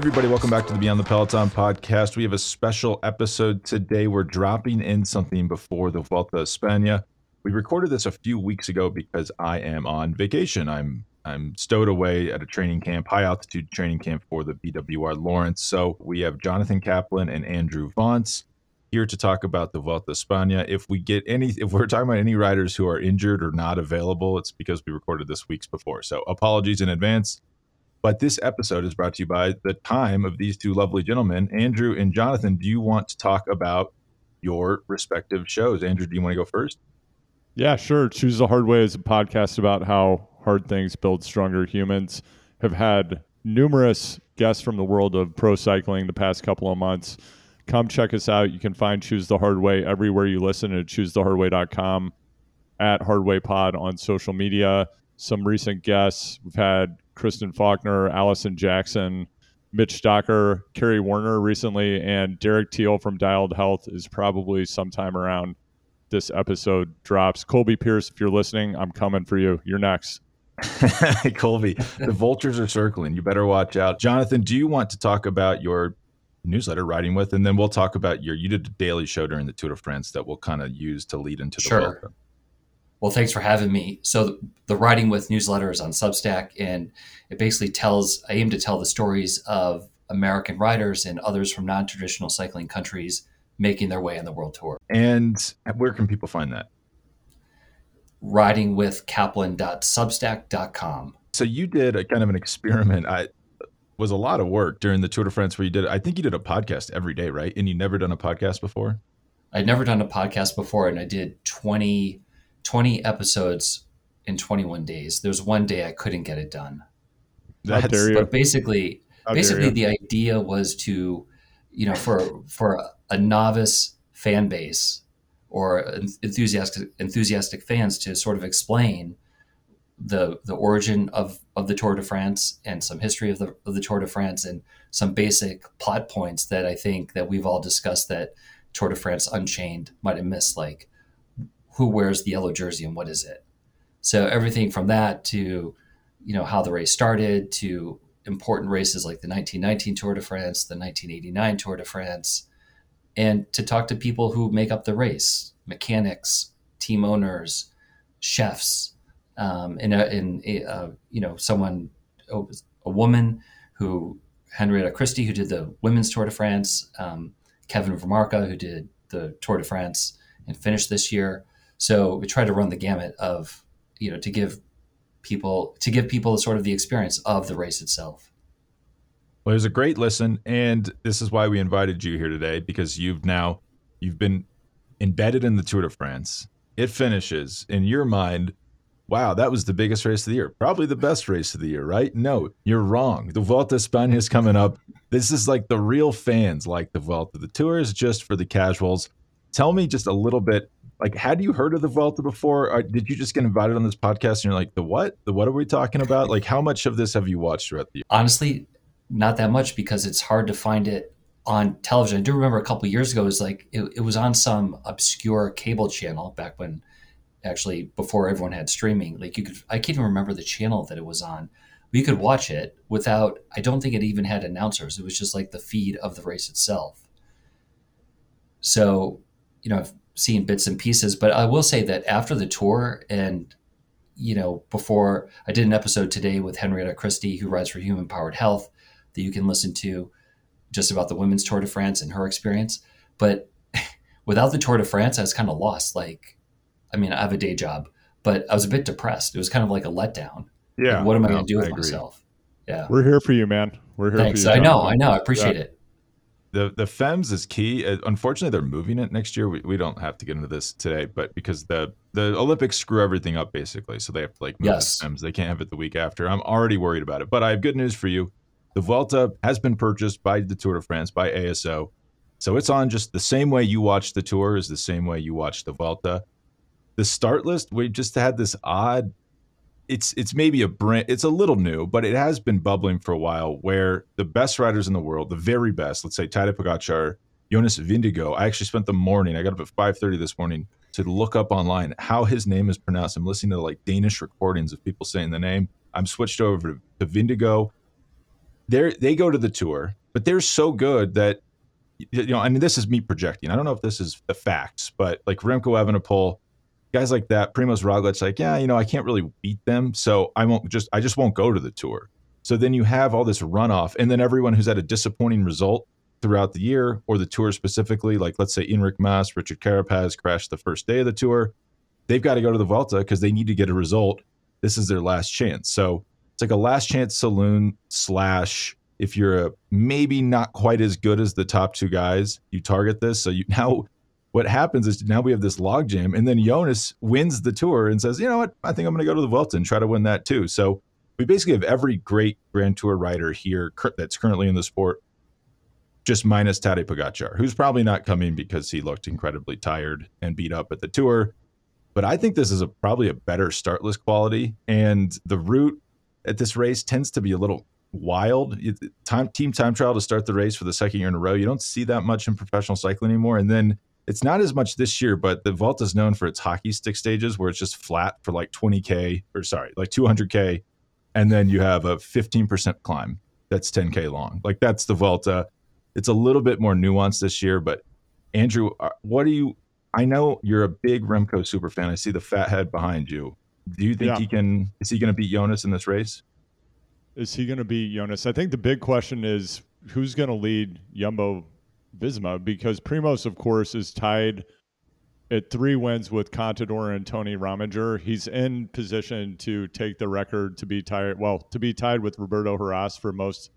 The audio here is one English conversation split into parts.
everybody, welcome back to the Beyond the Peloton podcast. We have a special episode today. We're dropping in something before the Vuelta a España. We recorded this a few weeks ago because I am on vacation. I'm I'm stowed away at a training camp, high altitude training camp for the BWR Lawrence. So we have Jonathan Kaplan and Andrew Vontz here to talk about the Vuelta a España. If we get any, if we're talking about any riders who are injured or not available, it's because we recorded this weeks before. So apologies in advance. But this episode is brought to you by the time of these two lovely gentlemen. Andrew and Jonathan, do you want to talk about your respective shows? Andrew, do you want to go first? Yeah, sure. Choose the Hard Way is a podcast about how hard things build stronger humans. Have had numerous guests from the world of pro cycling the past couple of months. Come check us out. You can find Choose the Hard Way everywhere you listen at choosethehardway.com, at Hardway Pod on social media. Some recent guests. We've had Kristen Faulkner, Alison Jackson, Mitch Docker, Kerry Werner recently, and Derek Teel from Dialed Health is probably sometime around this episode drops. Colby Pearce, if you're listening, I'm coming for you. You're next. Colby, the vultures are circling. You better watch out. Jonathan, do you want to talk about your newsletter, Riding With? And then we'll talk about your, you did a daily show during the Tour de France that we'll kind of use to lead into the sure. Vuelta. Well, thanks for having me. So the Riding With newsletter is on Substack, and it basically tells. I aim to tell the stories of American riders and others from non-traditional cycling countries making their way on the world tour. And where can people find that? ridingwithkaplan.substack.com. So you did a kind of an experiment. I was a lot of work during the Tour de France where you did. I think you did a podcast every day, right? And you never done a podcast before. I'd never done a podcast before, and I did 20 20 episodes in 21 days. There's one day I couldn't get it done. How dare you. But basically, How dare basically the idea was to, you know, for for a novice fan base or enthusiastic enthusiastic fans to sort of explain the the origin of of the Tour de France and some history of the of the Tour de France and some basic plot points that I think that we've all discussed that Tour de France Unchained might have missed, like who wears the yellow jersey and what is it. So everything from that to you know how the race started to important races like the 1919 Tour de France, the 1989 Tour de France, and to talk to people who make up the race, mechanics, team owners, chefs, um, and, uh, and uh, you know someone, a woman who Henrietta Christie who did the women's Tour de France, um, Kevin Vermaerke who did the Tour de France and finished this year. So we try to run the gamut of you know to give people to give people sort of the experience of the race itself. Well, it was a great listen, and this is why we invited you here today because you've now you've been embedded in the Tour de France. It finishes in your mind. Wow, that was the biggest race of the year. Probably the best race of the year, right? No, you're wrong. The Vuelta España is coming up. This is like the real fans like the Vuelta. The Tour is just for the casuals. Tell me just a little bit. Like, had you heard of the Vuelta before? Or did you just get invited on this podcast and you're like, the what? The what are we talking about? Like, how much of this have you watched throughout the year? Honestly, not that much because it's hard to find it on television. I do remember a couple years ago, it was like it, it was on some obscure cable channel back when, actually, before everyone had streaming. Like you could, I can't even remember the channel that it was on. You could watch it without. I don't think it even had announcers. It was just like the feed of the race itself. So, you know, seen bits and pieces, but I will say that after the tour and you know, before I did an episode today with Henrietta Christie, who rides for Human Powered Health, that you can listen to just about the women's Tour de France and her experience. But without the Tour de France, I was kind of lost. Like, I mean, I have a day job, but I was a bit depressed. It was kind of like a letdown. Yeah. Like, what am I no, going to do with myself? Yeah. We're here for you, man. We're here Thanks. for you. I know. I know. I appreciate Yeah. it. The the Femmes is key. Uh, Unfortunately, they're moving it next year. We, we don't have to get into this today, but because the the Olympics screw everything up basically, so they have to like move Yes. the Femmes. They can't have it the week after. I'm already worried about it, but I have good news for you. The Vuelta has been purchased by the Tour de France by ASO, so it's on just the same way you watch the Tour is the same way you watch the Vuelta. The start list we just had this odd it's it's maybe a brand it's a little new, but it has been bubbling for a while where the best riders in the world, the very best, let's say Tadej Pogacar, Jonas Vingegaard. I actually spent the morning, I got up at 5:30 this morning to look up online how his name is pronounced. I'm listening to like Danish recordings of people saying the name. I'm switched over to, to Vingegaard. they they go to the tour, but they're so good that you know, I mean, this is me projecting. I don't know if this is the facts, but like Remco Evenepoel, guys like that, Primoz Roglic, like, yeah, you know, I can't really beat them, so I won't just, I just won't go to the tour. So then you have all this runoff, and then everyone who's had a disappointing result throughout the year or the tour specifically, like let's say Enric Mas, Richard Carapaz crashed the first day of the tour, they've got to go to the Vuelta because they need to get a result. This is their last chance. So it's like a last chance saloon slash if you're a, maybe not quite as good as the top two guys, you target this. So you now what happens is now we have this logjam, and then Jonas wins the tour and says, you know what, I think I'm going to go to the Vuelta and try to win that too. So we basically have every great Grand Tour rider here that's currently in the sport, just minus Tadej Pogacar, who's probably not coming because he looked incredibly tired and beat up at the tour. But I think this is a, probably a better start list quality, and the route at this race tends to be a little wild. Time team time trial to start the race for the second year in a row. You don't see that much in professional cycling anymore. And then it's not as much this year, but the Vuelta is known for its hockey stick stages where it's just flat for like 20k or sorry, like 200k, and then you have a 15% climb that's 10k long. Like that's the Vuelta. It's a little bit more nuanced this year, but Andrew, uh, what do you? I know you're a big Remco super fan. I see the fat head behind you. Do you think yeah. he can? Is he going to beat Jonas in this race? Is he going to beat Jonas? I think the big question is who's going to lead Jumbo Visma because Primoz, of course, is tied at three wins with Contador and Tony Rominger. He's in position to take the record to be tied. Well, to be tied with Roberto Heras for most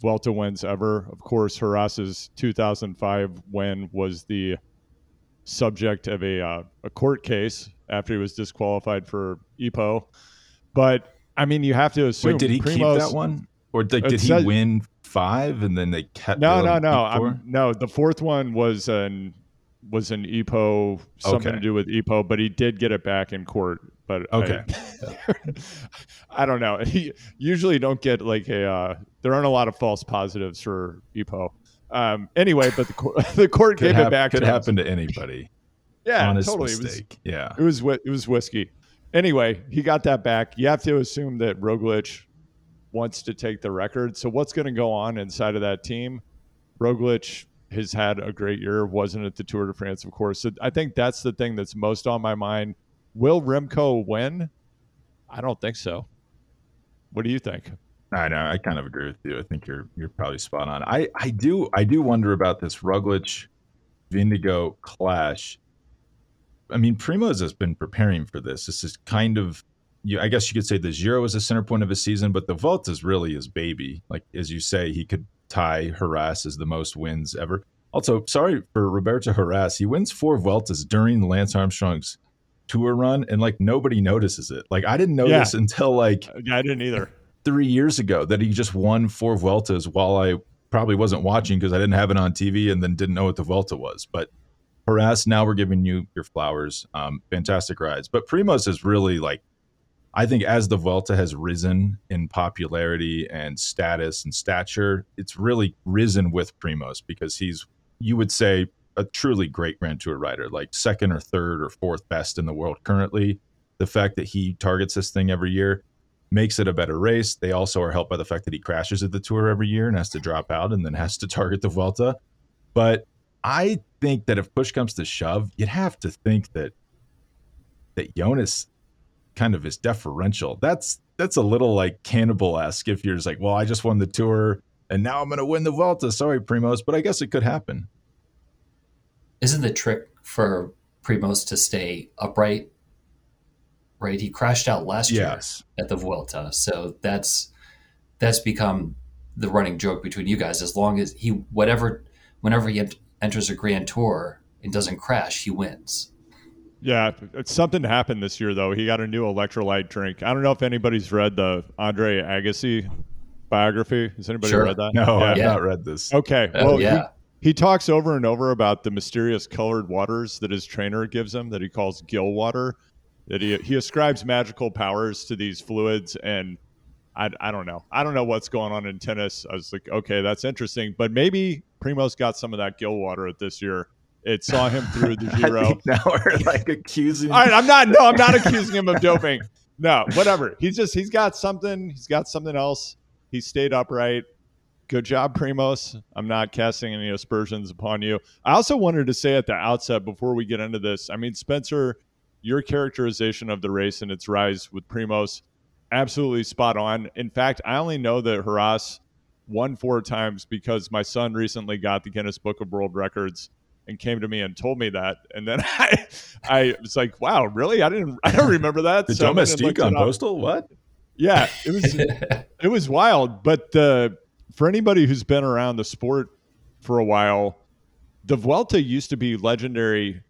Vuelta wins ever. Of course, Heras's 2005 win was the subject of a uh, a court case after he was disqualified for EPO. But I mean, you have to assume. Wait, did he Primoz, keep that one, or like, did he win five and then they kept? No, no, no. no, the fourth one was an was an EPO, something okay. to do with EPO, but he did get it back in court. But okay, I, I don't know. He usually don't get like a. Uh, there aren't a lot of false positives for EPO. Um, anyway, but the, the court gave hap- it back. Could happen to anybody. Yeah, Honest totally. Mistake. It was, yeah, it was it was whiskey. Anyway, he got that back. You have to assume that Roglic wants to take the record. So what's going to go on inside of that team? Roglic has had a great year. Wasn't at the Tour de France, of course. So I think that's the thing that's most on my mind. Will Remco win? I don't think so. What do you think? I know. I kind of agree with you. I think you're you're probably spot on. I I do I do wonder about this Roglic Vingegaard clash. I mean, Primoz has been preparing for this. This is kind of you, I guess you could say the Giro is the center point of his season, but the Vuelta is really his baby. Like as you say, he could tie Heras as the most wins ever. Also, sorry for Roberto Heras. He wins four Vueltas during Lance Armstrong's tour run, and like nobody notices it. Like I didn't notice yeah. until like I didn't either. Three years ago, that he just won four Vueltas while I probably wasn't watching because I didn't have it on TV and then didn't know what the Vuelta was. But Heras, now we're giving you your flowers. Um, fantastic rides. But Primoz is really like I think as the Vuelta has risen in popularity and status and stature, it's really risen with Primoz because he's, you would say, a truly great Grand Tour rider, like second or third or fourth best in the world currently. The fact that he targets this thing every year makes it a better race. They also are helped by the fact that he crashes at the Tour every year and has to drop out and then has to target the Vuelta. But I think that if push comes to shove, you'd have to think that that Jonas kind of is deferential. That's that's a little like cannibal esque if you're just like, well, I just won the tour and now I'm going to win the Vuelta. Sorry, Primoz, but I guess it could happen. Isn't the trick for Primoz to stay upright? Right, he crashed out last yes. year at the Vuelta, so that's that's become the running joke between you guys. As long as he whatever, whenever he enters a Grand Tour and doesn't crash, he wins. Yeah, something happened this year though. He got a new electrolyte drink. I don't know if anybody's read the Andre Agassi biography. Has anybody sure. read that? No, yeah. I've not read this. Okay, oh, well, yeah. He, he, talks over and over about the mysterious colored waters that his trainer gives him, that he calls Gil water. That he he ascribes magical powers to these fluids, and I, I don't know. I don't know what's going on in tennis. I was like, okay, that's interesting, but maybe Primoz got some of that Gil water at this year it saw him through the Giro. now we're like accusing. All right, I'm not. No, I'm not accusing him of doping. No, whatever. He's just he's got something. He's got something else. He stayed upright. good job, Primoz. I'm not casting any aspersions upon you. I also wanted to say at the outset before we get into this, I mean, Spencer, your characterization of the race and its rise with Primoz, absolutely spot on. In fact, I only know that Heras won four times because my son recently got the Guinness Book of World Records and came to me and told me that. And then I, I was like, wow, really? I didn't, I don't remember that. The so domestique on postal? What? Yeah, it was, it was wild. But uh, for anybody who's been around the sport for a while, the Vuelta used to be legendary,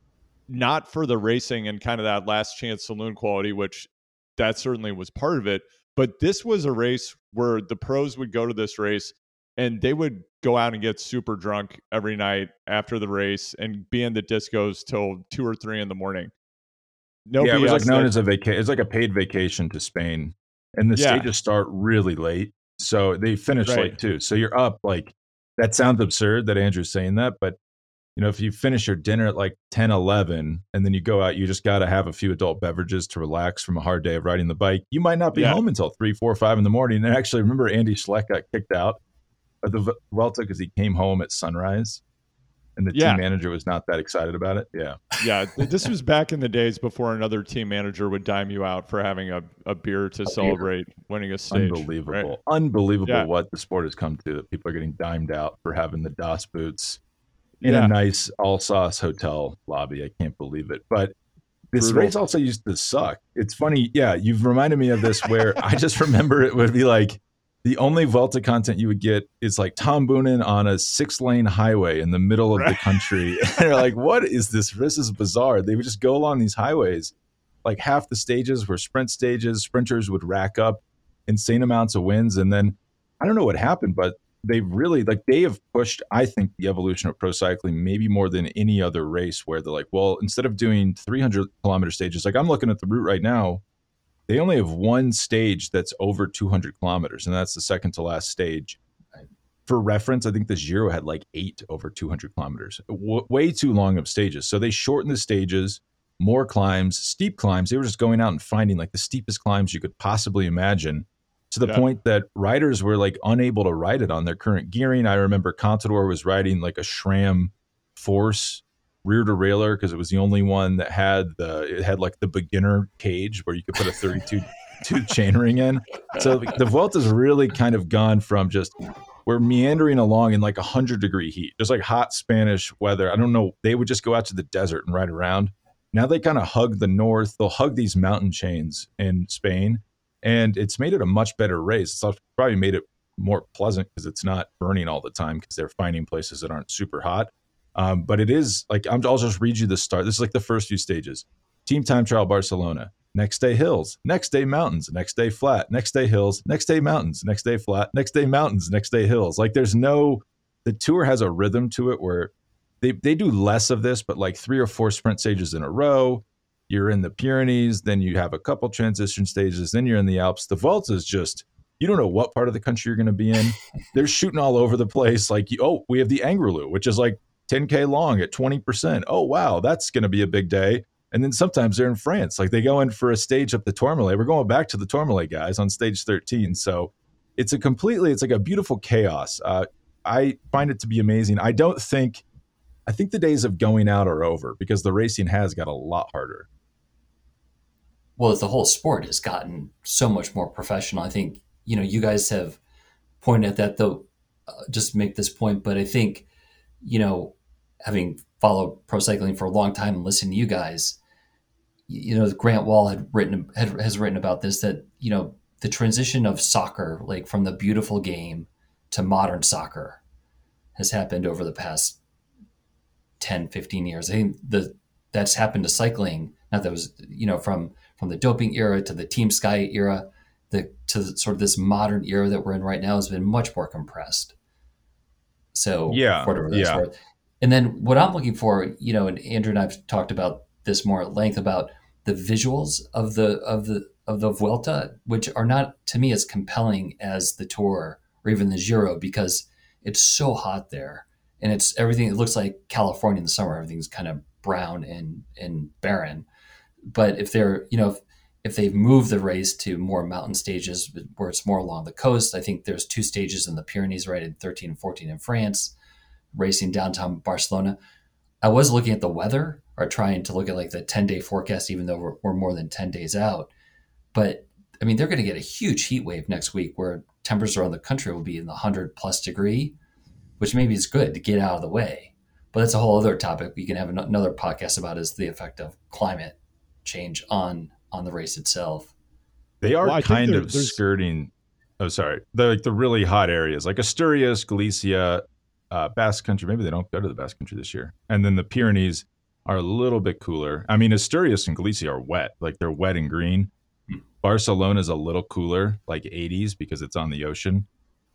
not for the racing and kind of that last chance saloon quality, which that certainly was part of it. But this was a race where the pros would go to this race and they would go out and get super drunk every night after the race and be in the discos till two or three in the morning. No, yeah, it was like known as a vacation. It's like a paid vacation to Spain, and the yeah. stages start really late, so they finish right. late too. So you're up like that. Sounds absurd that Andrew's saying that, but you know, if you finish your dinner at like 10, 11, and then you go out, you just got to have a few adult beverages to relax from a hard day of riding the bike. You might not be yeah. home until three, four, five in the morning. And actually, remember Andy Schleck got kicked out of the Vuelta because he came home at sunrise and the yeah. team manager was not that excited about it. Yeah. Yeah. This was back in the days before another team manager would dime you out for having a, a beer to a celebrate beer. winning a stage. Unbelievable. Right? Unbelievable yeah. what the sport has come to that people are getting dimed out for having the DOS boots in yeah. a nice Alsace hotel lobby. I can't believe it. But this Brutal. race also used to suck. It's funny. Yeah. You've reminded me of this where I just remember it would be like, the only Vuelta content you would get is like Tom Boonen on a six lane highway in the middle of the country. and you're like, what is this? This is bizarre. They would just go along these highways. Like half the stages were sprint stages. Sprinters would rack up insane amounts of wins. And then I don't know what happened, but they really like they have pushed, I think, the evolution of pro cycling maybe more than any other race where they're like, well, instead of doing 300 kilometer stages, like I'm looking at the route right now they only have one stage that's over 200 kilometers, and that's the second to last stage. For reference, I think the Giro had like eight over 200 kilometers, w- way too long of stages. So they shortened the stages, more climbs, steep climbs. They were just going out and finding like the steepest climbs you could possibly imagine to the yeah. point that riders were like unable to ride it on their current gearing. I remember Contador was riding like a SRAM Force rear derailleur because it was the only one that had the it had like the beginner cage where you could put a 32 tooth chainring in. So the Vuelta's really kind of gone from just we're meandering along in like a hundred degree heat, just like hot Spanish weather. I don't know. They would just go out to the desert and ride around. Now they kind of hug the north. They'll hug these mountain chains in Spain, and it's made it a much better race. It's probably made it more pleasant because it's not burning all the time because they're finding places that aren't super hot. Um, but it is like i will just read you the start. This is like the first few stages. Team time trial Barcelona. Next day hills. Next day mountains. Next day flat. Next day hills. Next day mountains. Next day flat. Next day mountains. Next day hills. Like there's no. The tour has a rhythm to it where they they do less of this, but like three or four sprint stages in a row. You're in the Pyrenees, then you have a couple transition stages, then you're in the Alps. The Vuelta is just you don't know what part of the country you're going to be in. They're shooting all over the place. Like, oh, we have the Angliru, which is like 10K long at 20%. Oh, wow, that's going to be a big day. And then sometimes they're in France. Like they go in for a stage up the Tourmalet. We're going back to the Tourmalet guys on stage 13. So it's a completely, it's like a beautiful chaos. Uh, I find it to be amazing. I don't think, I think the days of going out are over because the racing has got a lot harder. Well, the whole sport has gotten so much more professional. I think, you know, you guys have pointed at that though, uh, just make this point, but I think, you know, having followed pro cycling for a long time and listening to you guys, you know, Grant Wahl had written had, has written about this that you know the transition of soccer, like from the beautiful game to modern soccer, has happened over the past 10, 15 years. I think the that's happened to cycling. Not that was you know from from the doping era to the Team Sky era, the to sort of this modern era that we're in right now has been much more compressed. So yeah, yeah. Worth. And then what I'm looking for, you know, and Andrew and I've talked about this more at length about the visuals of the of the of the Vuelta, which are not to me as compelling as the Tour or even the Giro because it's so hot there and it's everything. It looks like California in the summer. Everything's kind of brown and and barren. But if they're, you know, if, if they've moved the race to more mountain stages where it's more along the coast, I think there's two stages in the Pyrenees, right, in 13 and 14 in France, racing downtown Barcelona. I was looking at the weather or trying to look at like the 10 day forecast, even though we're, we're more than 10 days out. But I mean, they're going to get a huge heat wave next week where temperatures around the country will be in the 100 plus degree, which maybe is good to get out of the way. But that's a whole other topic we can have another podcast about is the effect of climate change on on the race itself. They are well, kind of skirting. Oh, sorry. The like the really hot areas, like Asturias, Galicia, uh, Basque Country. Maybe they don't go to the Basque Country this year, and then the Pyrenees are a little bit cooler. I mean, Asturias and Galicia are wet, like they're wet and green. Barcelona is a little cooler, like 80s, because it's on the ocean.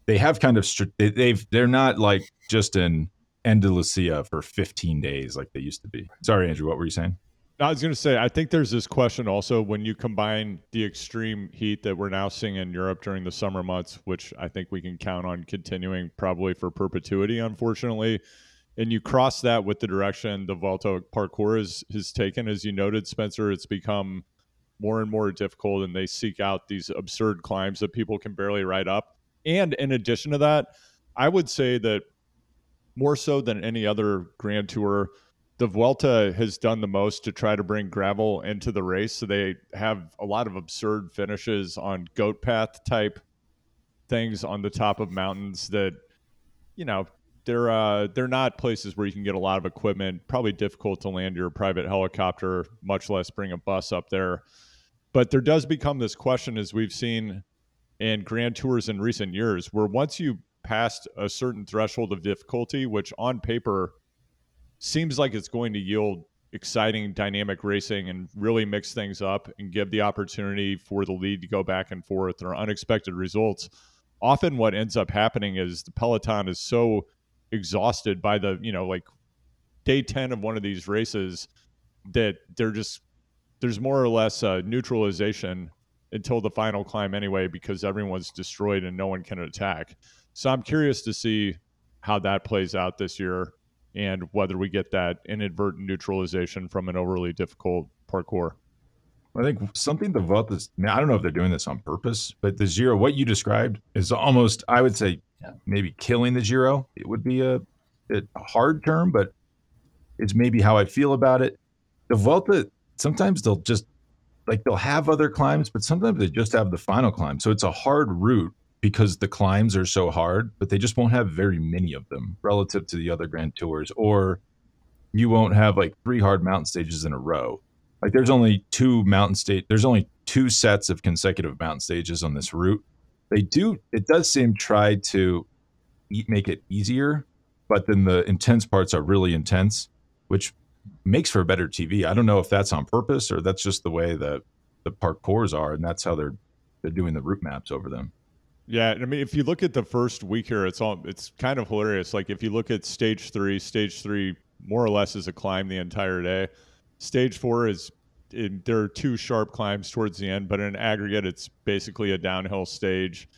They have kind of they've they're not like just in Andalusia for 15 days like they used to be. Sorry, Andrew. What were you saying? I was going to say, I think there's this question also when you combine the extreme heat that we're now seeing in Europe during the summer months, which I think we can count on continuing probably for perpetuity, unfortunately. And you cross that with the direction the Volta parcours has, has taken. As you noted, Spencer, it's become more and more difficult, and they seek out these absurd climbs that people can barely ride up. And in addition to that, I would say that more so than any other Grand Tour, the Vuelta has done the most to try to bring gravel into the race. So they have a lot of absurd finishes on goat path type things on the top of mountains that, you know, they're uh, they're not places where you can get a lot of equipment. Probably difficult to land your private helicopter, much less bring a bus up there. But there does become this question, as we've seen in Grand Tours in recent years, where once you passed a certain threshold of difficulty, which on paper seems like it's going to yield exciting dynamic racing and really mix things up and give the opportunity for the lead to go back and forth or unexpected results. Often what ends up happening is the peloton is so exhausted by the you know like day 10 of one of these races that they're just there's more or less a neutralization until the final climb anyway because everyone's destroyed and no one can attack. So i'm curious to see how that plays out this year and whether we get that inadvertent neutralization from an overly difficult parcours. I think something about this, I don't know if they're doing this on purpose, but the Giro, what you described is almost, I would say, yeah. maybe killing the Giro. It would be a, a hard term, but it's maybe how I feel about it. The Vuelta, sometimes they'll just, like, they'll have other climbs, but sometimes they just have the final climb. So it's a hard route because the climbs are so hard, but they just won't have very many of them relative to the other Grand Tours. Or you won't have like three hard mountain stages in a row. Like there's only two mountain state. There's only two sets of consecutive mountain stages on this route. They do. It does seem try to eat, make it easier, but then the intense parts are really intense, which makes for a better TV. I don't know if that's on purpose or that's just the way that the parcours are, and that's how they're they're doing the route maps over them. Yeah, I mean, if you look at the first week here, it's all it's kind of hilarious. Like if you look at stage three, stage three more or less is a climb the entire day. Stage four is there are two sharp climbs towards the end, but in aggregate, it's basically a downhill stage.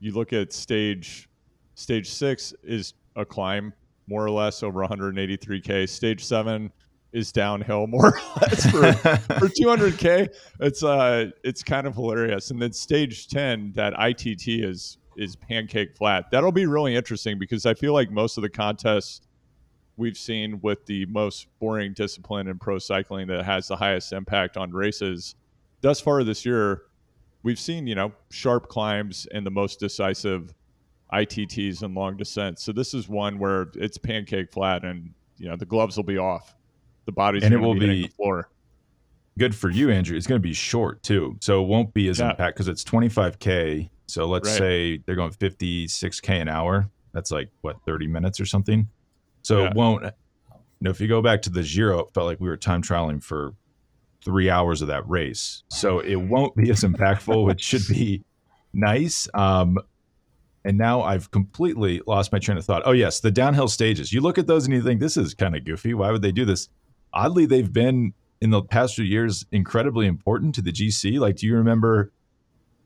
You look at stage stage six is a climb more or less over 183k. Stage seven is downhill more or less for, for 200k. It's uh, it's kind of hilarious. And then stage 10, that ITT is is pancake flat. That'll be really interesting because I feel like most of the contests we've seen with the most boring discipline in pro cycling that has the highest impact on races thus far this year we've seen you know sharp climbs and the most decisive itts and long descents so this is one where it's pancake flat and you know the gloves will be off the body's and it will be, be floor. Good for you, Andrew. It's going to be short too, so it won't be as yeah. impact because it's 25k. So let's right. say they're going 56k an hour. That's like what 30 minutes or something. So yeah. it won't. You know, if you go back to the Giro, it felt like we were time trialing for three hours of that race. So it won't be as impactful, which should be nice. Um, and now I've completely lost my train of thought. Oh yes, the downhill stages. You look at those and you think this is kind of goofy. Why would they do this? Oddly they've been in the past few years incredibly important to the GC. Like, do you remember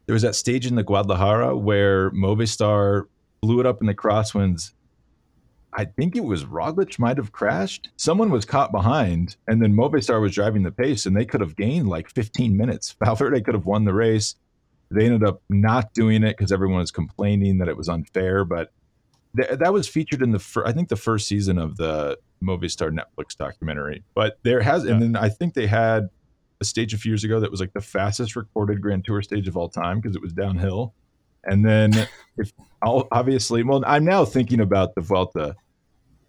there was that stage in the Guadalajara where Movistar blew it up in the crosswinds I think it was Roglic might have crashed. Someone was caught behind, and then Movistar was driving the pace, and they could have gained like 15 minutes. Valverde could have won the race. They ended up not doing it because everyone was complaining that it was unfair. But th- that was featured in the fir- I think the first season of the Movistar Netflix documentary. But there has, and then I think they had a stage a few years ago that was like the fastest recorded Grand Tour stage of all time because it was downhill. And then, if I'll, obviously, well, I'm now thinking about the Vuelta.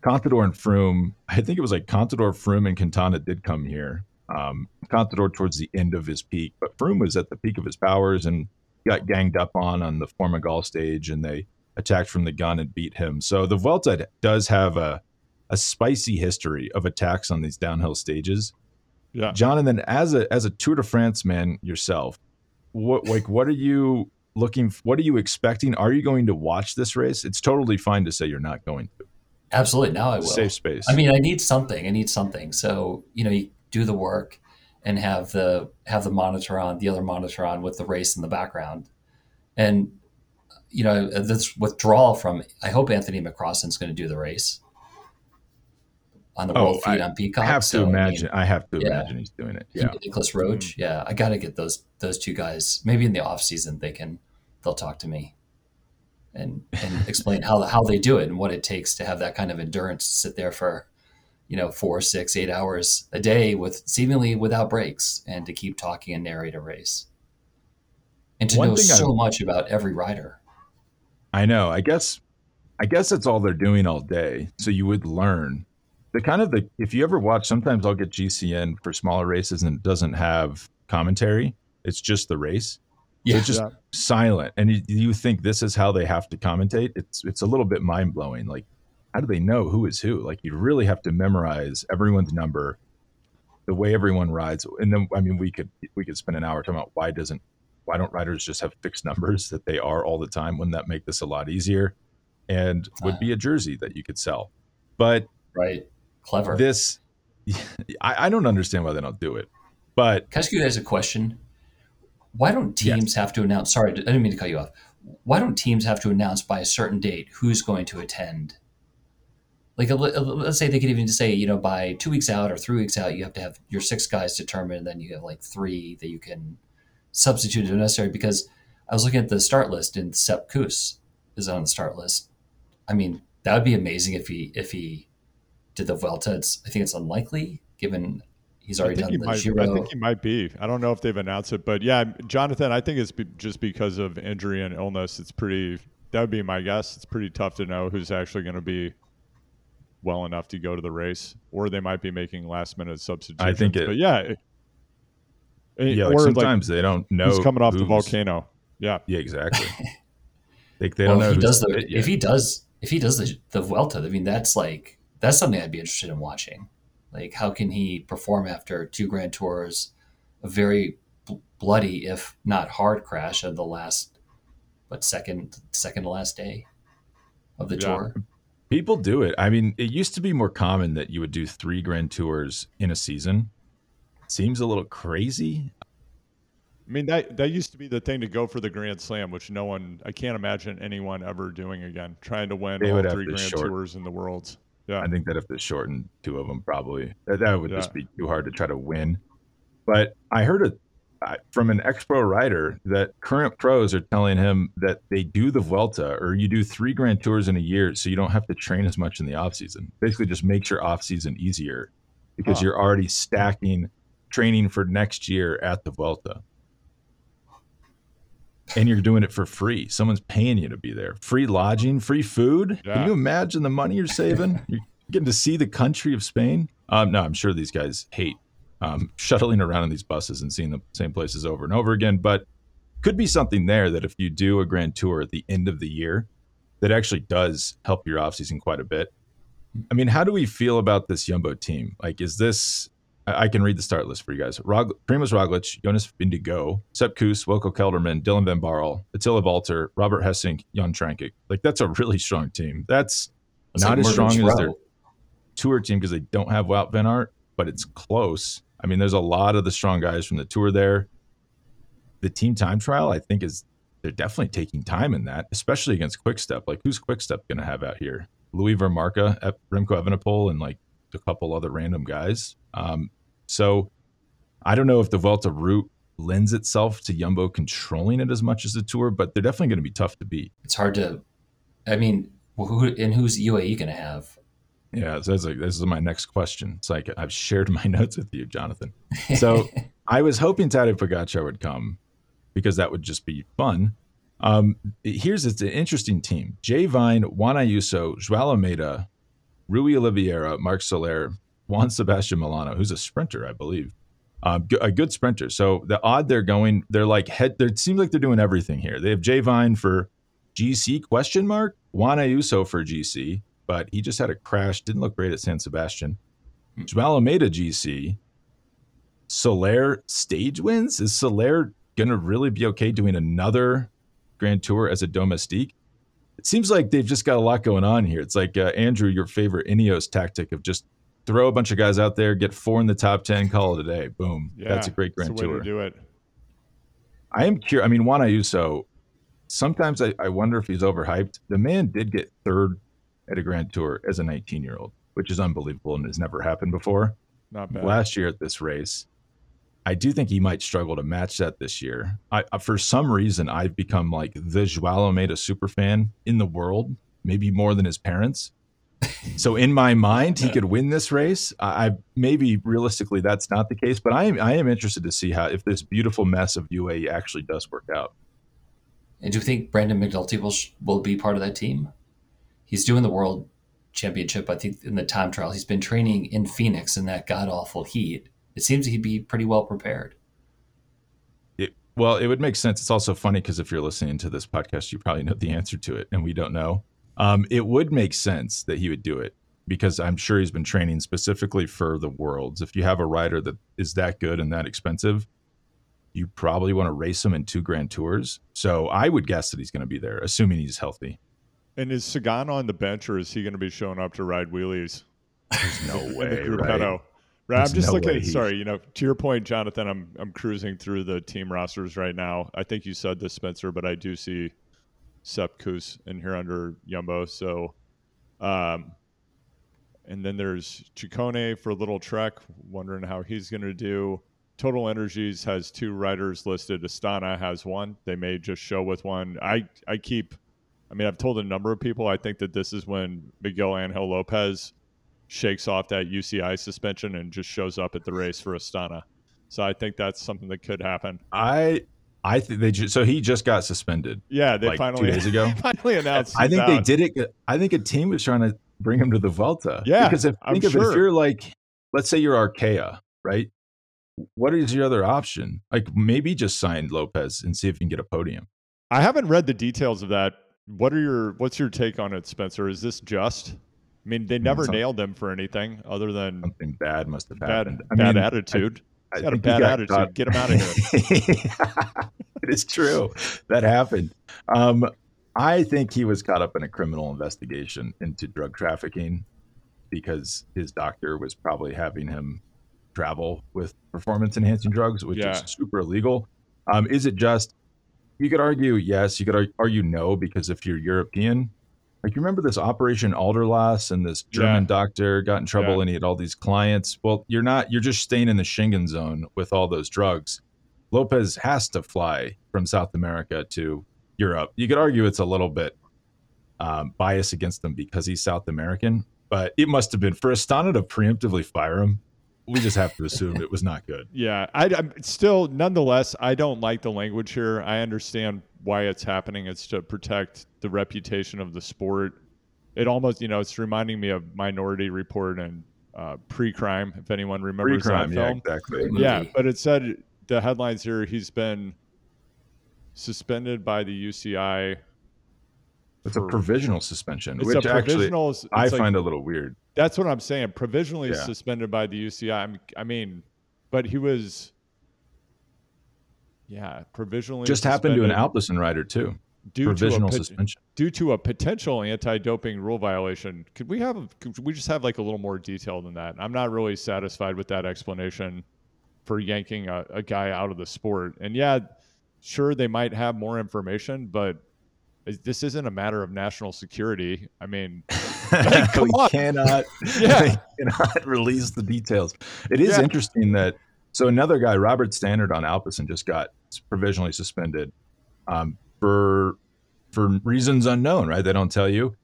Contador and Froome, I think it was like Contador, Froome, and Quintana did come here. Um, Contador towards the end of his peak, but Froome was at the peak of his powers and got ganged up on on the Formigal stage, and they attacked from the gun and beat him. So the Vuelta does have a a spicy history of attacks on these downhill stages. Yeah, Jonathan, as a as a Tour de France man yourself, what like what are you looking? What are you expecting? Are you going to watch this race? It's totally fine to say you're not going to. Absolutely. Now I will. Safe space. I mean, I need something. I need something. So you know, you do the work and have the have the monitor on, the other monitor on with the race in the background, and you know this withdrawal from. I hope Anthony McCrossan's going to do the race on the world feed I, on Peacock. I have so, to imagine. I, mean, I have to yeah. imagine he's doing it. Yeah, Nicolas Roche. Mm-hmm. Yeah, I got to get those those two guys. Maybe in the off season they can they'll talk to me and and explain how how they do it and what it takes to have that kind of endurance to sit there for you know four, six, eight hours a day with seemingly without breaks and to keep talking and narrate a race and to One know so I, much about every rider. I know. I guess I guess that's all they're doing all day. So you would learn the kind of the if you ever watch sometimes i'll get gcn for smaller races and it doesn't have commentary it's just the race yeah. it's just yeah. silent and you, you, think this is how they have to commentate it's it's a little bit mind-blowing like how do they know who is who like you really have to memorize everyone's number the way everyone rides and then i mean we could we could spend an hour talking about why doesn't why don't writers just have fixed numbers that they are all the time wouldn't that make this a lot easier and would be a jersey that you could sell but right Clever. This, I, I, don't understand why they don't do it. But can I ask you guys a question? Why don't teams yes. have to announce? Sorry, I didn't mean to cut you off. Why don't teams have to announce by a certain date who's going to attend? Like, let's say they could even say, you know, by two weeks out or three weeks out, you have to have your six guys determined, and then you have like three that you can substitute if necessary. Because I was looking at the start list, and Sepp Kuss is on the start list. I mean, that would be amazing if he if he did the Vuelta. It's I think it's unlikely given he's already done the might, Giro. I think he might be. I don't know if they've announced it, but yeah, Jonathan, I think it's be, just because of injury and illness. It's pretty. That would be my guess. It's pretty tough to know who's actually going to be well enough to go to the race, or they might be making last minute substitutions. I think it. But yeah. It, yeah, like sometimes like, they don't know who's coming off who's, the volcano. Yeah, yeah, exactly. they, they don't well, know. If he does the, if he does if he does the the Vuelta, I mean that's like that's something I'd be interested in watching. Like, how can he perform after two Grand Tours, a very bl- bloody, if not hard crash of the last, but second, second to last day of the yeah. tour? People do it. I mean, it used to be more common that you would do three Grand Tours in a season. Seems a little crazy. I mean that that used to be the thing to go for the Grand Slam, which no one I can't imagine anyone ever doing again, trying to win all three Grand short. Tours in the world. Yeah. I think that if they shortened two of them, probably that, that would yeah. just be too hard to try to win. But I heard it from an ex pro rider that current pros are telling him that they do the Vuelta or you do three Grand Tours in a year so you don't have to train as much in the off season. Basically, just makes your off season easier because huh. you're already stacking training for next year at the Vuelta. And you're doing it for free. Someone's paying you to be there. Free lodging, free food. Yeah. Can you imagine the money you're saving? you're getting to see the country of Spain. Um, no, I'm sure these guys hate um, shuttling around in these buses and seeing the same places over and over again. But could be something there that if you do a grand tour at the end of the year, that actually does help your offseason quite a bit. I mean, how do we feel about this Jumbo team? Like, is this I can read the start list for you guys. Rog, Primoz Roglic, Jonas Vingegaard, Sepp Kuss, Wilco Kelderman, Dylan Van Baarle, Attila Valter, Robert Gesink, Jan Tratnik. Like that's a really strong team. That's, that's not like as strong as their tour team because they don't have Wout Van Aert, but it's close. I mean, there's a lot of the strong guys from the tour there. The team time trial, I think, is they're definitely taking time in that, especially against Quickstep. Like, who's Quickstep going to have out here? Louis Vervaeke, at Remco Evenepoel, and like a couple other random guys. Um, so I don't know if the Vuelta route lends itself to Yumbo controlling it as much as the Tour, but they're definitely going to be tough to beat. It's hard to, I mean, who and who's UAE going to have? Yeah, so that's like this is my next question. It's like I've shared my notes with you, Jonathan. So I was hoping Tadej Pogacar would come because that would just be fun. Um, here's it's an interesting team: Jay Vine, Juan Ayuso, Joao Almeida, Rui Oliveira, Marc Soler, Juan Sebastian Molano, who's a sprinter, I believe, um, a good sprinter. So the odd they're going, they're like head. It seems like they're doing everything here. They have Jay Vine for GC question mark, Juan Ayuso for GC, but he just had a crash. Didn't look great at San Sebastian. Joao Almeida GC. Soler stage wins. Is Soler gonna really be okay doing another Grand Tour as a domestique? It seems like they've just got a lot going on here. It's like uh, Andrew, your favorite Ineos tactic of just throw a bunch of guys out there, get four in the top ten, call it a day. Boom. Yeah, That's a great Grand that's the way Tour. to do it. I am curious. I mean, Juan Ayuso, sometimes I, I wonder if he's overhyped. The man did get third at a Grand Tour as a 19 year old, which is unbelievable and has never happened before. Not bad. Last year at this race, I do think he might struggle to match that this year. I, for some reason, I've become like the Joao Almeida super fan in the world, maybe more than his parents. so in my mind, he could win this race. I, I maybe realistically that's not the case, but I am I am interested to see how if this beautiful mess of UAE actually does work out. And do you think Brandon McNulty will will be part of that team? He's doing the World Championship, I think, in the time trial. He's been training in Phoenix in that god awful heat. It seems he'd be pretty well prepared. It, well, it would make sense. It's also funny because if you're listening to this podcast, you probably know the answer to it, and we don't know. Um, it would make sense that he would do it because I'm sure he's been training specifically for the worlds. If you have a rider that is that good and that expensive, you probably want to race him in two grand tours. So I would guess that he's going to be there, assuming he's healthy. And is Sagan on the bench, or is he going to be showing up to ride wheelies? There's no in the way, right? Right. There's I'm just no looking. At, sorry, you know, to your point, Jonathan. I'm I'm cruising through the team rosters right now. I think you said this, Spencer, but I do see Sepp Kuss in here under Yumbo. So, um, and then there's Ciccone for Lidl-Trek. Wondering how he's going to do. Total Energies has two riders listed. Astana has one. They may just show with one. I I keep. I mean, I've told a number of people. I think that this is when Miguel Angel Lopez shakes off that UCI suspension and just shows up at the race for Astana. So I think that's something that could happen. I I think they just so he just got suspended. Yeah, they Like, two finally days ago? finally announced. I think they did it. I think a team was trying to bring him to the Vuelta. Yeah, because if I'm think of it, if you're like, let's say you're Arkea, right? What is your other option? Like maybe just sign Lopez and see if you can get a podium. I haven't read the details of that. What are your What's your take on it, Spencer? Is this just? I mean, they never some- nailed him for anything other than Something bad must have bad happened. I bad attitude. I He's got a bad got attitude. caught- Get him out of here. it is true. That happened. Um, I think he was caught up in a criminal investigation into drug trafficking because his doctor was probably having him travel with performance enhancing drugs, which Yeah. is super illegal. Um, is it just, you could argue yes, you could argue no, because if you're European, like you remember this Operation Aderlass and this German Yeah. doctor got in trouble Yeah. and he had all these clients. Well, you're not, you're just staying in the Schengen zone with all those drugs. Lopez has to fly from South America to Europe. You could argue it's a little bit um, bias against him because he's South American, but it must have been for Astana to preemptively fire him. We just have to assume it was not good. Yeah, I, I'm still, nonetheless, I don't like the language here. I understand why it's happening. It's to protect the reputation of the sport. It almost, you know, it's reminding me of Minority Report and uh, Pre-Crime. If anyone remembers Pre-crime, that yeah, film, exactly. Movie. yeah. But it said the headlines here: he's been suspended by the UCI. It's a provisional suspension, It's which a actually it's I like- find a little weird. That's what I'm saying. Provisionally Yeah. suspended by the UCI. I'm, I mean, but he was, yeah, provisionally Just happened to an Alpecin rider too. due to a Provisional suspension. due to a potential anti-doping rule violation. Could we have? Could we just have like a little more detail than that? I'm not really satisfied with that explanation for yanking a, a guy out of the sport. And yeah, sure they might have more information, but this isn't a matter of national security. I mean, like, we on. cannot, yeah. cannot release the details. It is yeah. interesting that so another guy, Robert Stannard on Alpecin, just got provisionally suspended um, for for reasons unknown. Right? They don't tell you.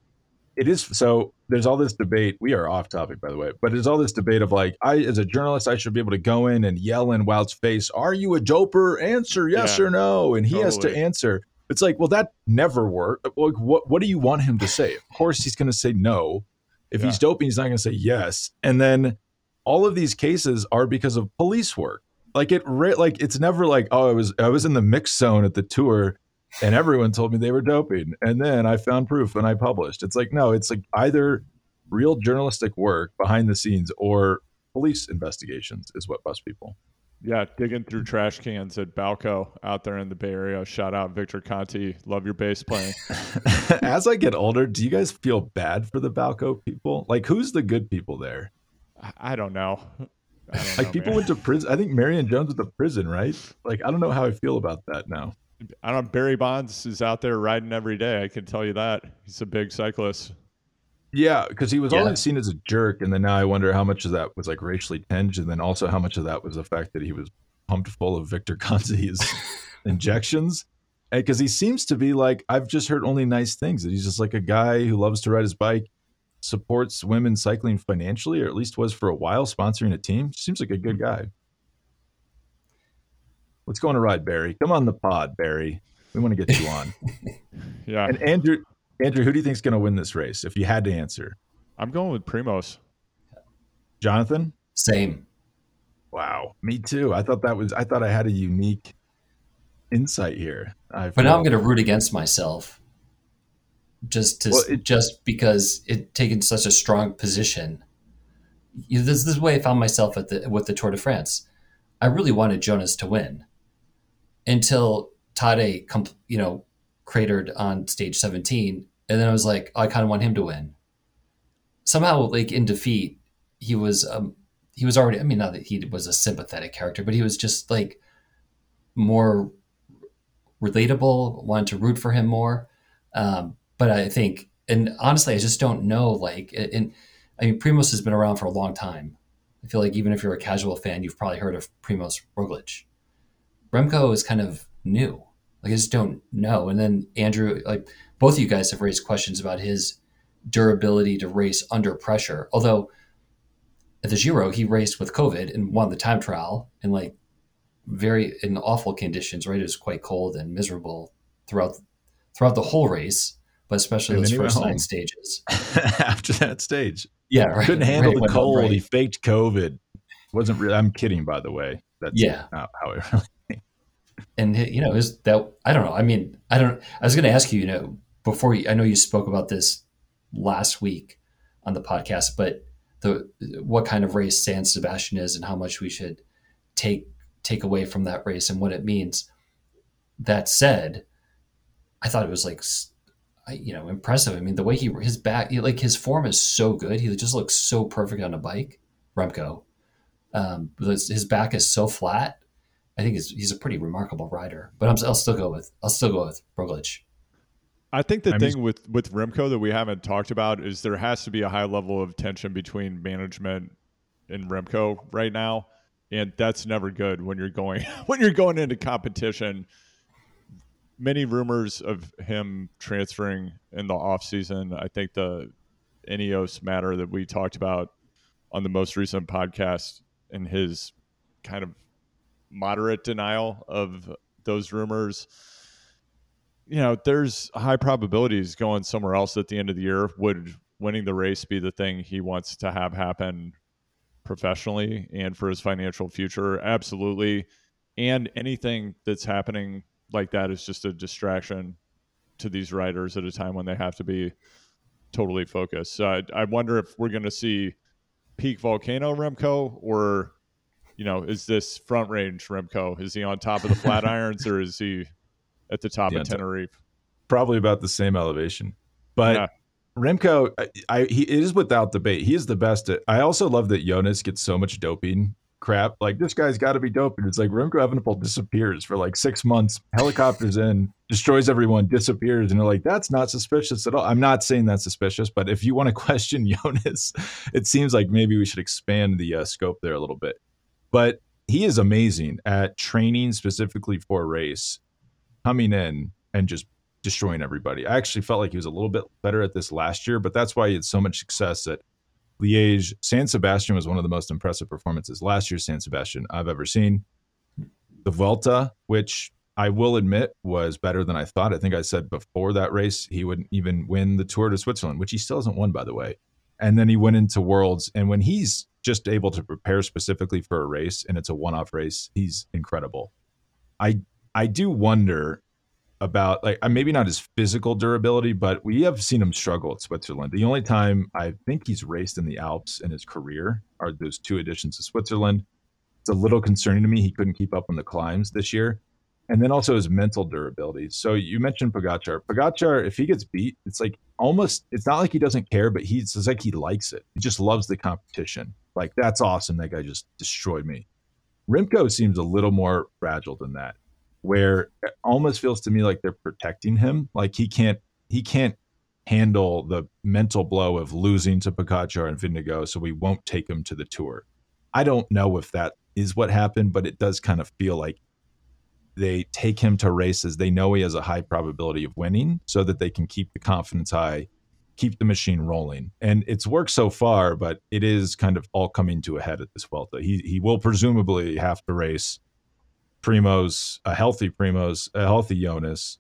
It is so. There's all this debate. We are off topic, by the way, but there's all this debate of like, I as a journalist, I should be able to go in and yell in Wild's face, "Are you a doper? Answer yes yeah, or no," and he totally. has to answer. It's like, well, that never worked. Like, what what do you want him to say? Of course, he's going to say no. If yeah. he's doping, he's not going to say yes. And then all of these cases are because of police work. Like it, like it's never like, oh, I was I was in the mix zone at the tour, and everyone told me they were doping, and then I found proof and I published. It's like no, it's like either real journalistic work behind the scenes or police investigations is what busts people. Yeah, digging through trash cans at Balco out there in the Bay Area. Shout out Victor Conte. Love your bass playing. As I get older, do you guys feel bad for the Balco people? Like, who's the good people there? I don't know. I don't like know, people man. went to prison. I think Marion Jones went to prison, right? Like, I don't know how I feel about that now. I don't. Barry Bonds is out there riding every day. I can tell you that he's a big cyclist. Yeah, because he was yeah. always seen as a jerk, and then now I wonder how much of that was like racially tinged, and then also how much of that was the fact that he was pumped full of Victor Conte's injections. Because he seems to be like I've just heard only nice things. That he's just like a guy who loves to ride his bike, supports women cycling financially, or at least was for a while sponsoring a team. Seems like a good mm-hmm. guy. Let's go on a ride, Barry. Come on the pod, Barry. We want to get you on. yeah. And Andrew, Andrew, who do you think is going to win this race? If you had to answer, I'm going with Primoz. Jonathan. Same. Wow, me too. I thought that was. I thought I had a unique insight here. I but now I'm going to root against myself, just to well, it, just because it taken such a strong position. You know, this, this is the way I found myself at the with the Tour de France. I really wanted Jonas to win until Tadej, you know, cratered on stage 17 and then i was like oh, i kind of want him to win. Somehow like in defeat he was um he was already i mean not that he was a sympathetic character but he was just like more relatable wanted to root for him more. Um but i think and honestly i just don't know like and i mean Primoz has been around for a long time. I feel like even if you're a casual fan you've probably heard of Primoz Roglic. Remco is kind of new like I just don't know. And then Andrew, like both of you guys have raised questions about his durability to race under pressure. Although at the Giro, he raced with COVID and won the time trial in like very in awful conditions. Right, it was quite cold and miserable throughout throughout the whole race, but especially and those first nine stages. After that stage, yeah, right. couldn't handle right, the cold. Right. He faked COVID. Wasn't really. I'm kidding, by the way. That's yeah. not how it really and you know is that i don't know i mean i don't i was going to ask you you know before you, i know you spoke about this last week on the podcast but the what kind of race san sebastian is and how much we should take take away from that race and what it means. That said i thought it was like you know impressive. I mean the way he his back like his form is so good. He just looks so perfect on a bike. Remco. Um, his back is so flat I think he's, he's a pretty remarkable rider. But i will still go with I'll still go with Roglic. I think the I thing with with Remco that we haven't talked about is there has to be a high level of tension between management and Remco right now, and that's never good when you're going when you're going into competition. Many rumors of him transferring in the off season. I think the Ineos matter that we talked about on the most recent podcast and his kind of moderate denial of those rumors. You know, there's high probabilities going somewhere else at the end of the year. Would winning the race be the thing he wants to have happen professionally and for his financial future? Absolutely. And anything that's happening like that is just a distraction to these riders at a time when they have to be totally focused. So I, I wonder if we're going to see peak volcano Remco or you know, is this front range Remco? Is he on top of the flat irons or is he at the top yeah, of Tenerife? Probably about the same elevation. But yeah. Remco, I, I, he is without debate. He is the best. At, I also love that Jonas gets so much doping crap. Like this guy's got to be dope, and it's like Remco Evenepoel disappears for like six months, helicopters in, destroys everyone, disappears, and they're like, that's not suspicious at all. I'm not saying that's suspicious, but if you want to question Jonas, it seems like maybe we should expand the uh, scope there a little bit. But he is amazing at training specifically for a race, coming in and just destroying everybody. I actually felt like he was a little bit better at this last year, but that's why he had so much success at Liège. San Sebastian was one of the most impressive performances last year, San Sebastian I've ever seen. The Vuelta, which I will admit was better than I thought. I think I said before that race he wouldn't even win the Tour to Switzerland, which he still hasn't won, by the way. And then he went into Worlds, and when he's just able to prepare specifically for a race and it's a one-off race, he's incredible. I I do wonder about like uh, maybe not his physical durability, but we have seen him struggle at Switzerland. The only time I think he's raced in the Alps in his career are those two editions of Switzerland. It's a little concerning to me. He couldn't keep up on the climbs this year. And then also his mental durability. So you mentioned Pogacar. Pogacar, if he gets beat, it's like almost, it's not like he doesn't care, but he's it's like he likes it. He just loves the competition. Like, that's awesome. That guy just destroyed me. Remco seems a little more fragile than that where it almost feels to me like they're protecting him. Like he can't he can't handle the mental blow of losing to Pogacar and Vingegaard, so we won't take him to the tour. I don't know if that is what happened, but it does kind of feel like they take him to races they know he has a high probability of winning so that they can keep the confidence high keep the machine rolling and it's worked so far but it is kind of all coming to a head at this Vuelta. he he will presumably have to race Primoz, a healthy Primoz, a healthy Jonas,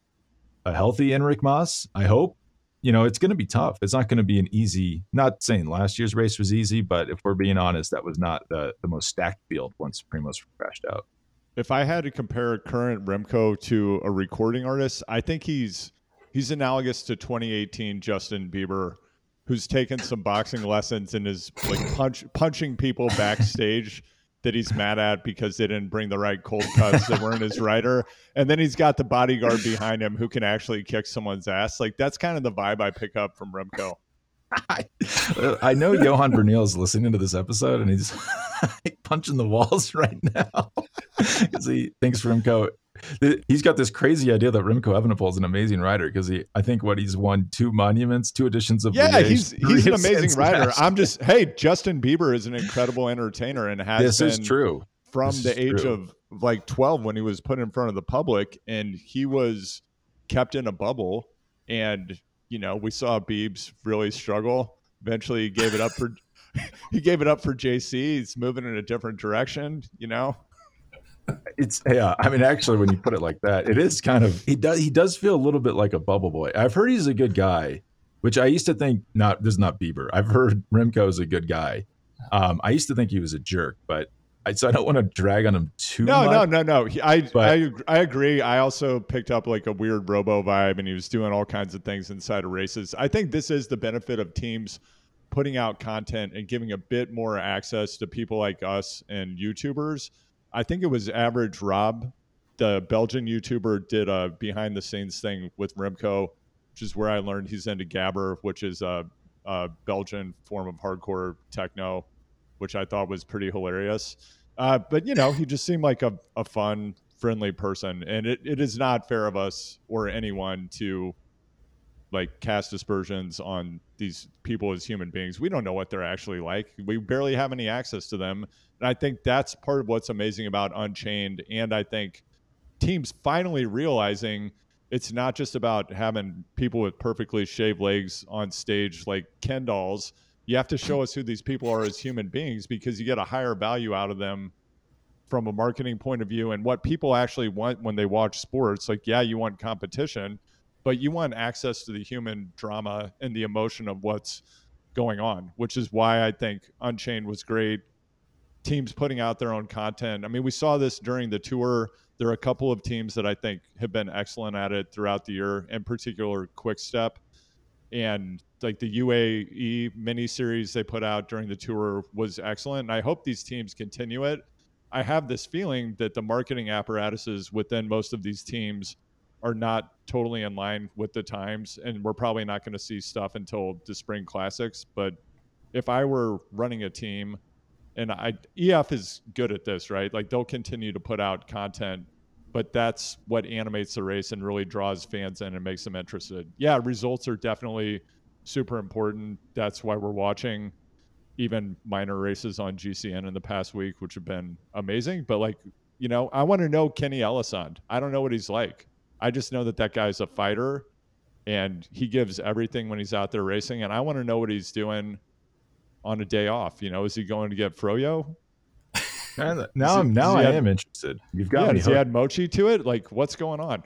a healthy Enric Mas. I hope. You know, it's going to be tough. It's not going to be an easy. Not saying last year's race was easy, but if we're being honest, that was not the the most stacked field once Primoz crashed out. If I had to compare current Remco to a recording artist, I think he's he's analogous to 2018 Justin Bieber, who's taken some boxing lessons and is like punch punching people backstage that he's mad at because they didn't bring the right cold cuts that were in his rider. And then he's got the bodyguard behind him who can actually kick someone's ass. Like that's kind of the vibe I pick up from Remco. I, I know Johan is listening to this episode and he's punching the walls right now because he thinks Remco he's got this crazy idea that Remco Evenepoel is an amazing rider because he, I think, what he's won two monuments, two editions of yeah, Liège, he's he's an amazing rider. I'm just hey, Justin Bieber is an incredible entertainer and has this is true from this the age true. of like 12 when he was put in front of the public and he was kept in a bubble and you know we saw Biebs really struggle. Eventually, he gave it up for he gave it up for JC. He's moving in a different direction, you know it's yeah. I mean, actually, when you put it like that, it is kind of he does he does feel a little bit like a bubble boy. I've heard he's a good guy, which I used to think not. This is not Bieber. I've heard Remco is a good guy. Um, I used to think he was a jerk, but I, so I don't want to drag on him too no, much. No, no, no, no. I, but, I I agree. I also picked up like a weird robo vibe, and he was doing all kinds of things inside of races. I think this is the benefit of teams putting out content and giving a bit more access to people like us and YouTubers I think it was Average Rob, the Belgian YouTuber, did a behind the scenes thing with Remco, which is where I learned he's into Gabber, which is a, a Belgian form of hardcore techno, which I thought was pretty hilarious. Uh, but you know, he just seemed like a, a fun, friendly person, and it, it is not fair of us or anyone to like cast aspersions on these people as human beings. We don't know what they're actually like. We barely have any access to them. And I think that's part of what's amazing about Unchained. And I think teams finally realizing it's not just about having people with perfectly shaved legs on stage like Ken dolls. You have to show us who these people are as human beings because you get a higher value out of them from a marketing point of view and what people actually want when they watch sports. Like, yeah, you want competition, but you want access to the human drama and the emotion of what's going on, which is why I think Unchained was great. Teams putting out their own content. I mean, we saw this during the tour. There are a couple of teams that I think have been excellent at it throughout the year, in particular, Quick Step. And like the UAE mini series they put out during the tour was excellent. And I hope these teams continue it. I have this feeling that the marketing apparatuses within most of these teams are not totally in line with the times, and we're probably not going to see stuff until the spring classics. But if I were running a team and I EF is good at this, right? Like they'll continue to put out content, but that's what animates the race and really draws fans in and makes them interested. Yeah, results are definitely super important. That's why we're watching even minor races on GCN in the past week, which have been amazing. But like, you know, I want to know Kenny Elissonde. I don't know what he's like. I just know that that guy's a fighter and he gives everything when he's out there racing. And I want to know what he's doing on a day off. You know, is he going to get Froyo? now, now I'm now I add, am interested. You've got yeah, me. Does he add Mochi to it? Like, what's going on?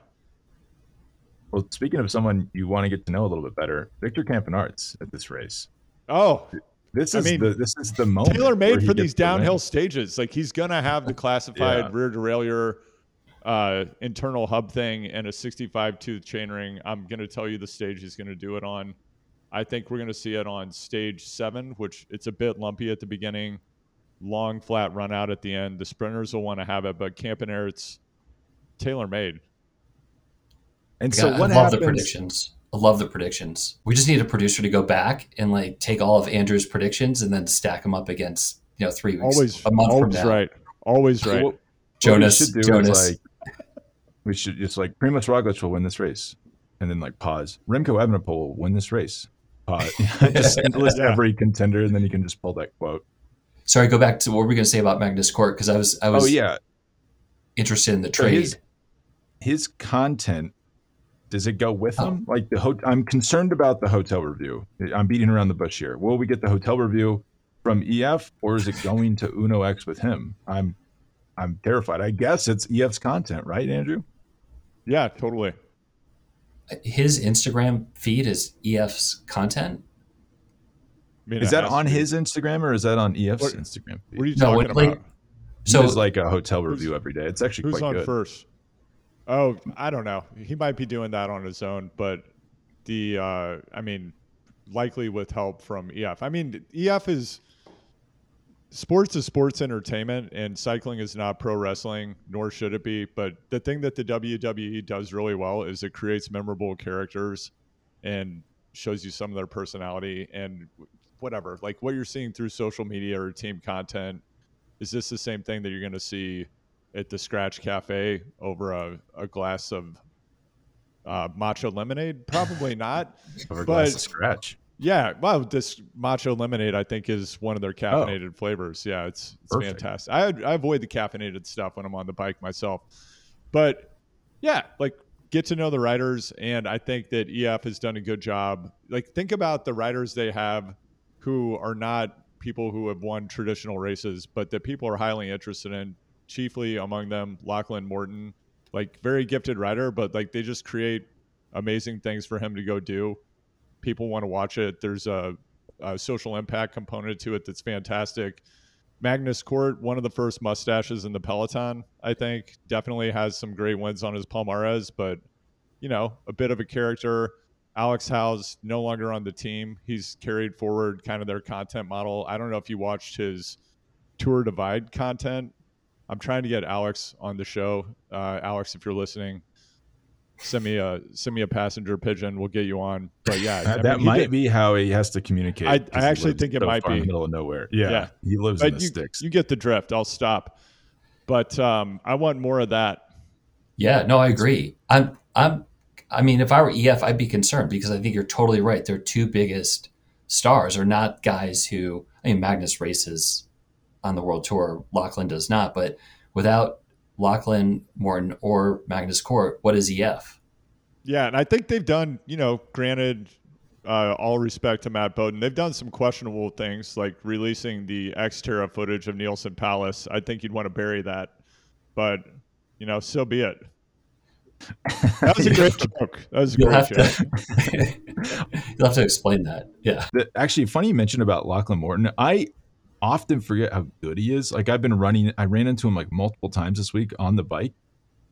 Well, speaking of someone you want to get to know a little bit better, Victor Campenaerts at this race. Oh, this is I mean, the this is the moment tailor made for these downhill stages. Like he's gonna have the classified yeah. rear derailleur uh, internal hub thing and a 65 tooth chainring. I'm gonna tell you the stage he's gonna do it on. I think we're gonna see it on stage seven, which it's a bit lumpy at the beginning, long flat run out at the end. The sprinters will want to have it, but Campenaerts tailor made. And so, what I love happens? the predictions. I love the predictions. We just need a producer to go back and like take all of Andrew's predictions and then stack them up against you know three weeks, always, a month always from now. right, always right. What, Jonas, what we should do Jonas. Like, we should just like Primoz Roglic will win this race, and then like pause. Remco Evenepoel will win this race. Pause. just list every contender, and then you can just pull that quote. Sorry, go back to what were we going to say about Magnus Cort because I was I was oh yeah interested in the trade. So his, his content does it go with oh. him? Like the ho- I'm concerned about the hotel review. I'm beating around the bush here. Will we get the hotel review from EF, or is it going to Uno X with him? I'm I'm terrified. I guess it's EF's content, right, Andrew? Yeah, totally. His Instagram feed is EF's content. I mean, is that on his Instagram or is that on EF's what, Instagram feed? What are you talking no, about? so it's like a hotel review every day. It's actually who's quite on good. first? Oh, I don't know. He might be doing that on his own, but the uh, I mean, likely with help from EF. I mean, EF is sports is sports entertainment, and cycling is not pro wrestling, nor should it be. But the thing that the WWE does really well is it creates memorable characters and shows you some of their personality and whatever. Like what you're seeing through social media or team content. Is this the same thing that you're going to see? at the Skratch Cafe over a, a glass of uh, matcha lemonade? Probably not. over a glass of Skratch. Yeah, well, this matcha lemonade I think is one of their oh. caffeinated oh. flavors. Yeah, it's it's Perfect. fantastic. I I avoid the caffeinated stuff when I'm on the bike myself, but yeah, like get to know the riders, and I think that EF has done a good job. Like think about the riders they have who are not people who have won traditional races, but that people are highly interested in chiefly among them Lachlan Morton, like very gifted writer, but like they just create amazing things for him to go do. People want to watch it. There's a, a social impact component to it that's fantastic. Magnus Cort, one of the first mustaches in the peloton, I think, definitely has some great wins on his Palmares, but you know, a bit of a character. Alex Howes no longer on the team. He's carried forward kind of their content model. I don't know if you watched his Tour Divide content I'm trying to get Alex on the show. Uh, Alex, if you're listening, send me a send me a passenger pigeon. We'll get you on. But yeah, that, that might be how he has to communicate. I, I actually think it so might be in the middle of nowhere. Yeah, yeah. he lives but in the you, sticks. You get the drift. I'll stop. But um, I want more of that. Yeah, no, I agree. I'm I'm I mean, if I were EF, I'd be concerned because I think you're totally right. Their two biggest stars are not guys who I mean Magnus races on the world tour. Lachlan does not, but without Lachlan Morton or Magnus Cort, what is EF? Yeah, and I think they've done, you know, granted, uh, all respect to Matt Bowden, they've done some questionable things like releasing the Xterra footage of Neilson Powless. I think you'd want to bury that, but you know, so be it. That was a great joke. That was a you'll great joke. To, you'll have to explain that. Yeah. The, actually, funny you mentioned about Lachlan Morton. I often forget how good he is. Like I've been running, I ran into him like multiple times this week on the bike,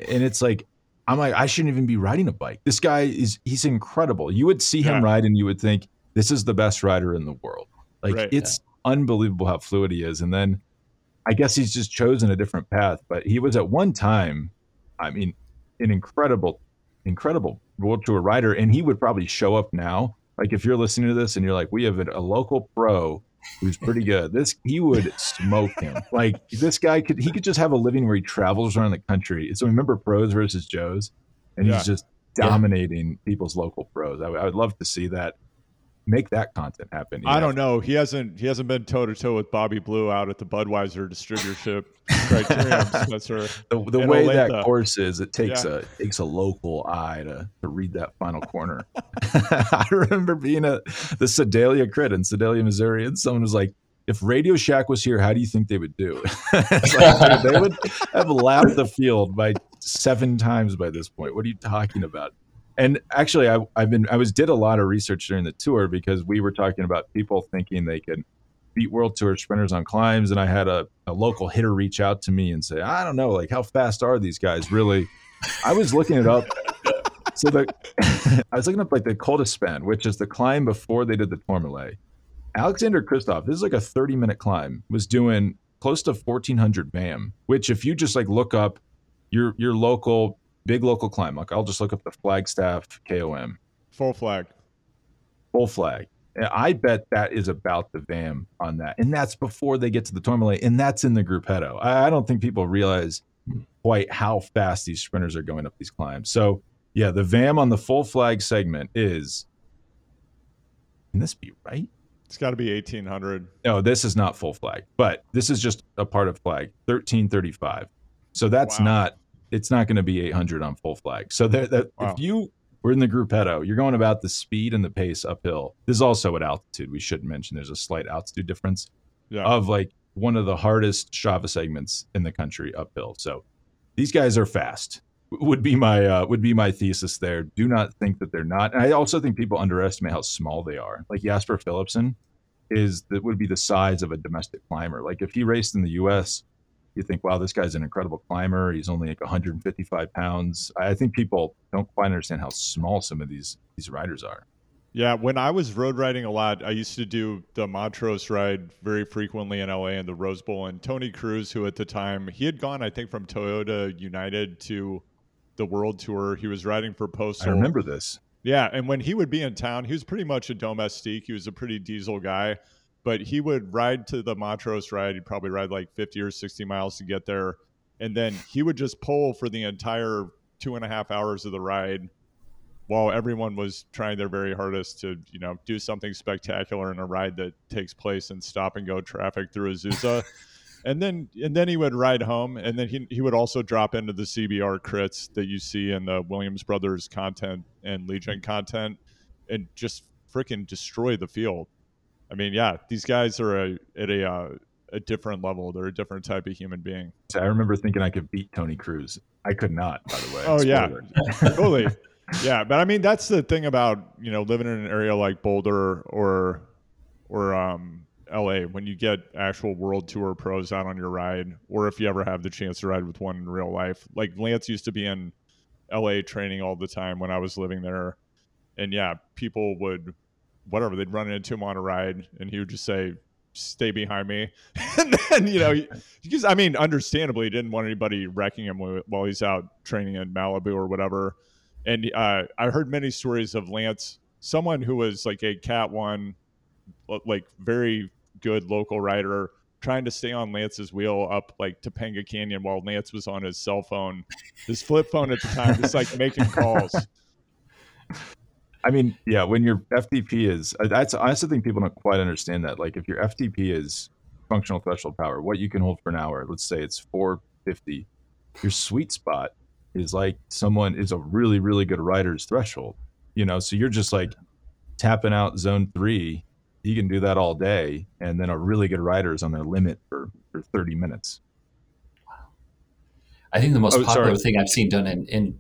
and it's like I'm like I shouldn't even be riding a bike. This guy is he's incredible. You would see him yeah. ride and you would think this is the best rider in the world. Like right, it's yeah. unbelievable how fluid he is. And then I guess he's just chosen a different path. But he was at one time, I mean, an incredible, incredible world tour rider, and he would probably show up now. Like if you're listening to this and you're like, we have a local pro who's pretty good. This he would smoke him. Like this guy could he could just have a living where he travels around the country. So remember pros versus Joes, and Yeah. he's just dominating people's local pros. I, I would love to see that. Make that content happen. I don't know. He hasn't he hasn't been toe to toe with Bobby Blue out at the Budweiser distributorship criterium, Spencer. The, the way that course is, it takes Yeah. a it takes a local eye to to read that final corner. I remember being at the Sedalia Crit in Sedalia, Missouri, and someone was like, "If Radio Shack was here, how do you think they would do?" Like, dude, they would have lapped the field by seven times by this point. What are you talking about? And actually, I, I've been I was did a lot of research during the tour because we were talking about people thinking they could beat World Tour sprinters on climbs, and I had a, a local hitter reach out to me and say, I don't know, like how fast are these guys really? I was looking it up. So the I was looking up like the Col d'Aspin, which is the climb before they did the Tourmalet. Alexander Kristoff, this is like a 30 minute climb, was doing close to 1400 VAM, which if you just like look up your your local big local climb, like I'll just look up the Flagstaff KOM Full flag. full flag. And I bet that is about the VAM on that. And that's before they get to the Tourmalet. And that's in the Gruppetto. I, I don't think people realize quite how fast these sprinters are going up these climbs. So, yeah, the VAM on the full flag segment is. Can this be right? It's got to be eighteen hundred. No, this is not full flag, but this is just a part of flag 1335. So that's Wow. not, it's not going to be 800 on full flag. So that, that Wow. if you were in the gruppetto, you're going about the speed and the pace uphill. This is also at altitude. We should mention there's a slight altitude difference Yeah. of like one of the hardest Strava segments in the country uphill. So these guys are fast. Would be my uh, would be my thesis there. Do not think that they're not. And I also think people underestimate how small they are. Like Jasper Philipsen is that would be the size of a domestic climber. Like if he raced in the U.S., you think, wow, this guy's an incredible climber. He's only like 155 pounds. I think people don't quite understand how small some of these these riders are. Yeah, when I was road riding a lot, I used to do the Montrose ride very frequently in LA and the Rose Bowl. And Tony Cruz, who at the time he had gone, I think, from Toyota United to the World Tour. He was riding for Postal. I remember this. Yeah, and when he would be in town, he was pretty much a domestique. He was a pretty diesel guy, but he would ride to the Montrose ride. He'd probably ride like 50 or 60 miles to get there. And then he would just pull for the entire two and a half hours of the ride while everyone was trying their very hardest to, you know, do something spectacular in a ride that takes place in stop and go traffic through Azusa. and then and then he would ride home and then he, he would also drop into the cbr crits that you see in the williams brothers content and legion content and just freaking destroy the field i mean yeah these guys are a, at a uh, a different level they're a different type of human being I remember thinking I could beat Tony Cruz. I could not, by the way. Oh, yeah. Totally yeah but i mean that's the thing about you know living in an area like boulder or or um la when you get actual world tour pros out on your ride or if you ever have the chance to ride with one in real life like lance used to be in la training all the time when i was living there and yeah people would whatever they'd run into him on a ride and he would just say stay behind me. And then you know because i mean understandably he didn't want anybody wrecking him while he's out training in malibu or whatever. And uh, i heard many stories of lance someone who was like a cat one like very good local rider trying to stay on lance's wheel up like topanga canyon while lance was on his cell phone. His flip phone at the time just like making calls I mean, yeah, when your FTP is, uh, that's, I also think people don't quite understand that. Like, if your FTP is functional threshold power, what you can hold for an hour, let's say it's 450, your sweet spot is like someone is a really, really good rider's threshold, you know? So you're just like tapping out zone three. You can do that all day. And then a really good rider is on their limit for, for 30 minutes. I think the most Oh, popular sorry. thing I've seen done in, in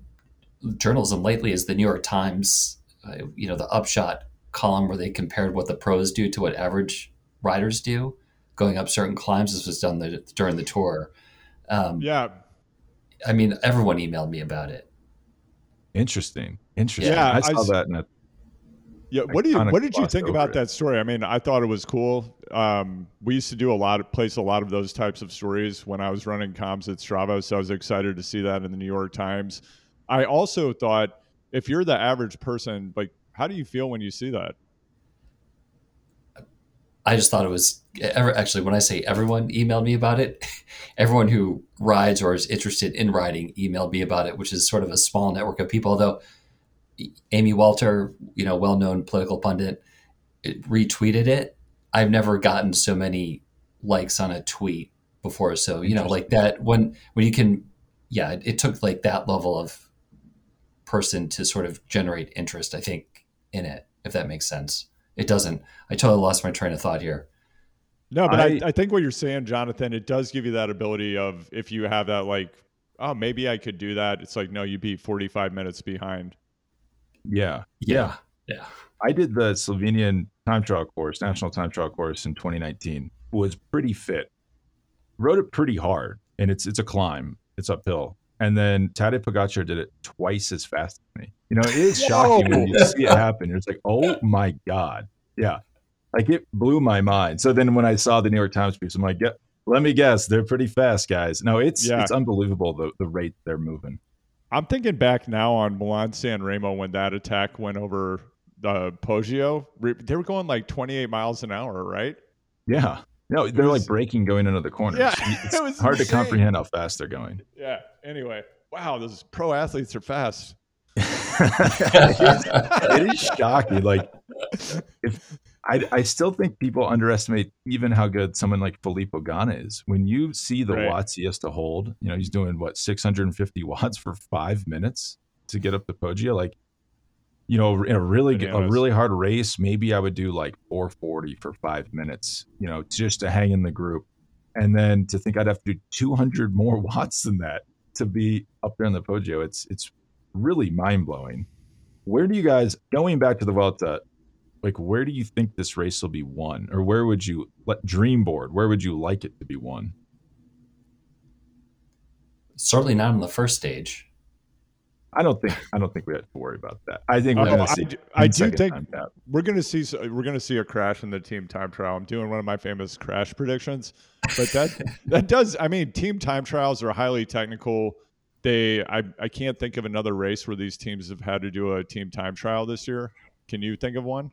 journalism lately is the New York Times, uh, you know, the upshot column where they compared what the pros do to what average riders do, going up certain climbs. This was done the, during the tour. Um, yeah I mean, everyone emailed me about it. Interesting. Interesting. Yeah, I I saw s- that in a Yeah, what do you what did you think about it. that story? I mean, I thought it was cool. Um, we used to do a lot of place a lot of those types of stories when I was running comms at Strava, so I was excited to see that in the New York Times. I also thought if you're the average person, like how do you feel when you see that? I just thought it was ever actually when I say everyone emailed me about it, everyone who rides or is interested in riding emailed me about it, which is sort of a small network of people. Although Amy Walter, you know, well-known political pundit, retweeted it. I've never gotten so many likes on a tweet before. So you know, like that when when you can, yeah, it, it took like that level of person to sort of generate interest. I think in it, if that makes sense. It doesn't. I totally lost my train of thought here. No, but I, I, I think what you're saying, Jonathan, it does give you that ability of if you have that like, oh, maybe I could do that. It's like no, you'd be 45 minutes behind. Yeah. Yeah. Yeah. I did the Slovenian time trial course, national time trial course in 2019. Was pretty fit. Rode it pretty hard, and it's it's a climb. It's uphill. And then Tadej Pogacar did it twice as fast as me. You know, it is shocking when you see it happen. It's like, oh my god, yeah, like it blew my mind. So then when I saw the New York Times piece, I'm like, yeah, let me guess, they're pretty fast, guys. No, it's yeah. it's unbelievable the the rate they're moving. I'm thinking back now on Milan San Remo when that attack went over the Poggio. They were going like 28 miles an hour, right? Yeah. No, they're was, like breaking going into the corners. Yeah, it's it was hard insane. to comprehend how fast they're going. Yeah. Anyway, wow, those pro athletes are fast. it is shocking. Like, if I, I still think people underestimate even how good someone like Filippo Ganna is. When you see the right. watts he has to hold, you know, he's doing what 650 watts for five minutes to get up the Poggio. Like, you know, in a really a really hard race, maybe I would do like 440 for five minutes, you know, just to hang in the group. And then to think I'd have to do 200 more watts than that to be up there in the Poggio, it's it's really mind blowing. Where do you guys going back to the Vuelta? like where do you think this race will be won or where would you let dream board where would you like it to be won certainly not on the first stage I don't think I don't think we have to worry about that. I think we're uh, going to see. I, I do think we're going to see we're going to see a crash in the team time trial. I'm doing one of my famous crash predictions, but that that does. I mean, team time trials are highly technical. They I I can't think of another race where these teams have had to do a team time trial this year. Can you think of one?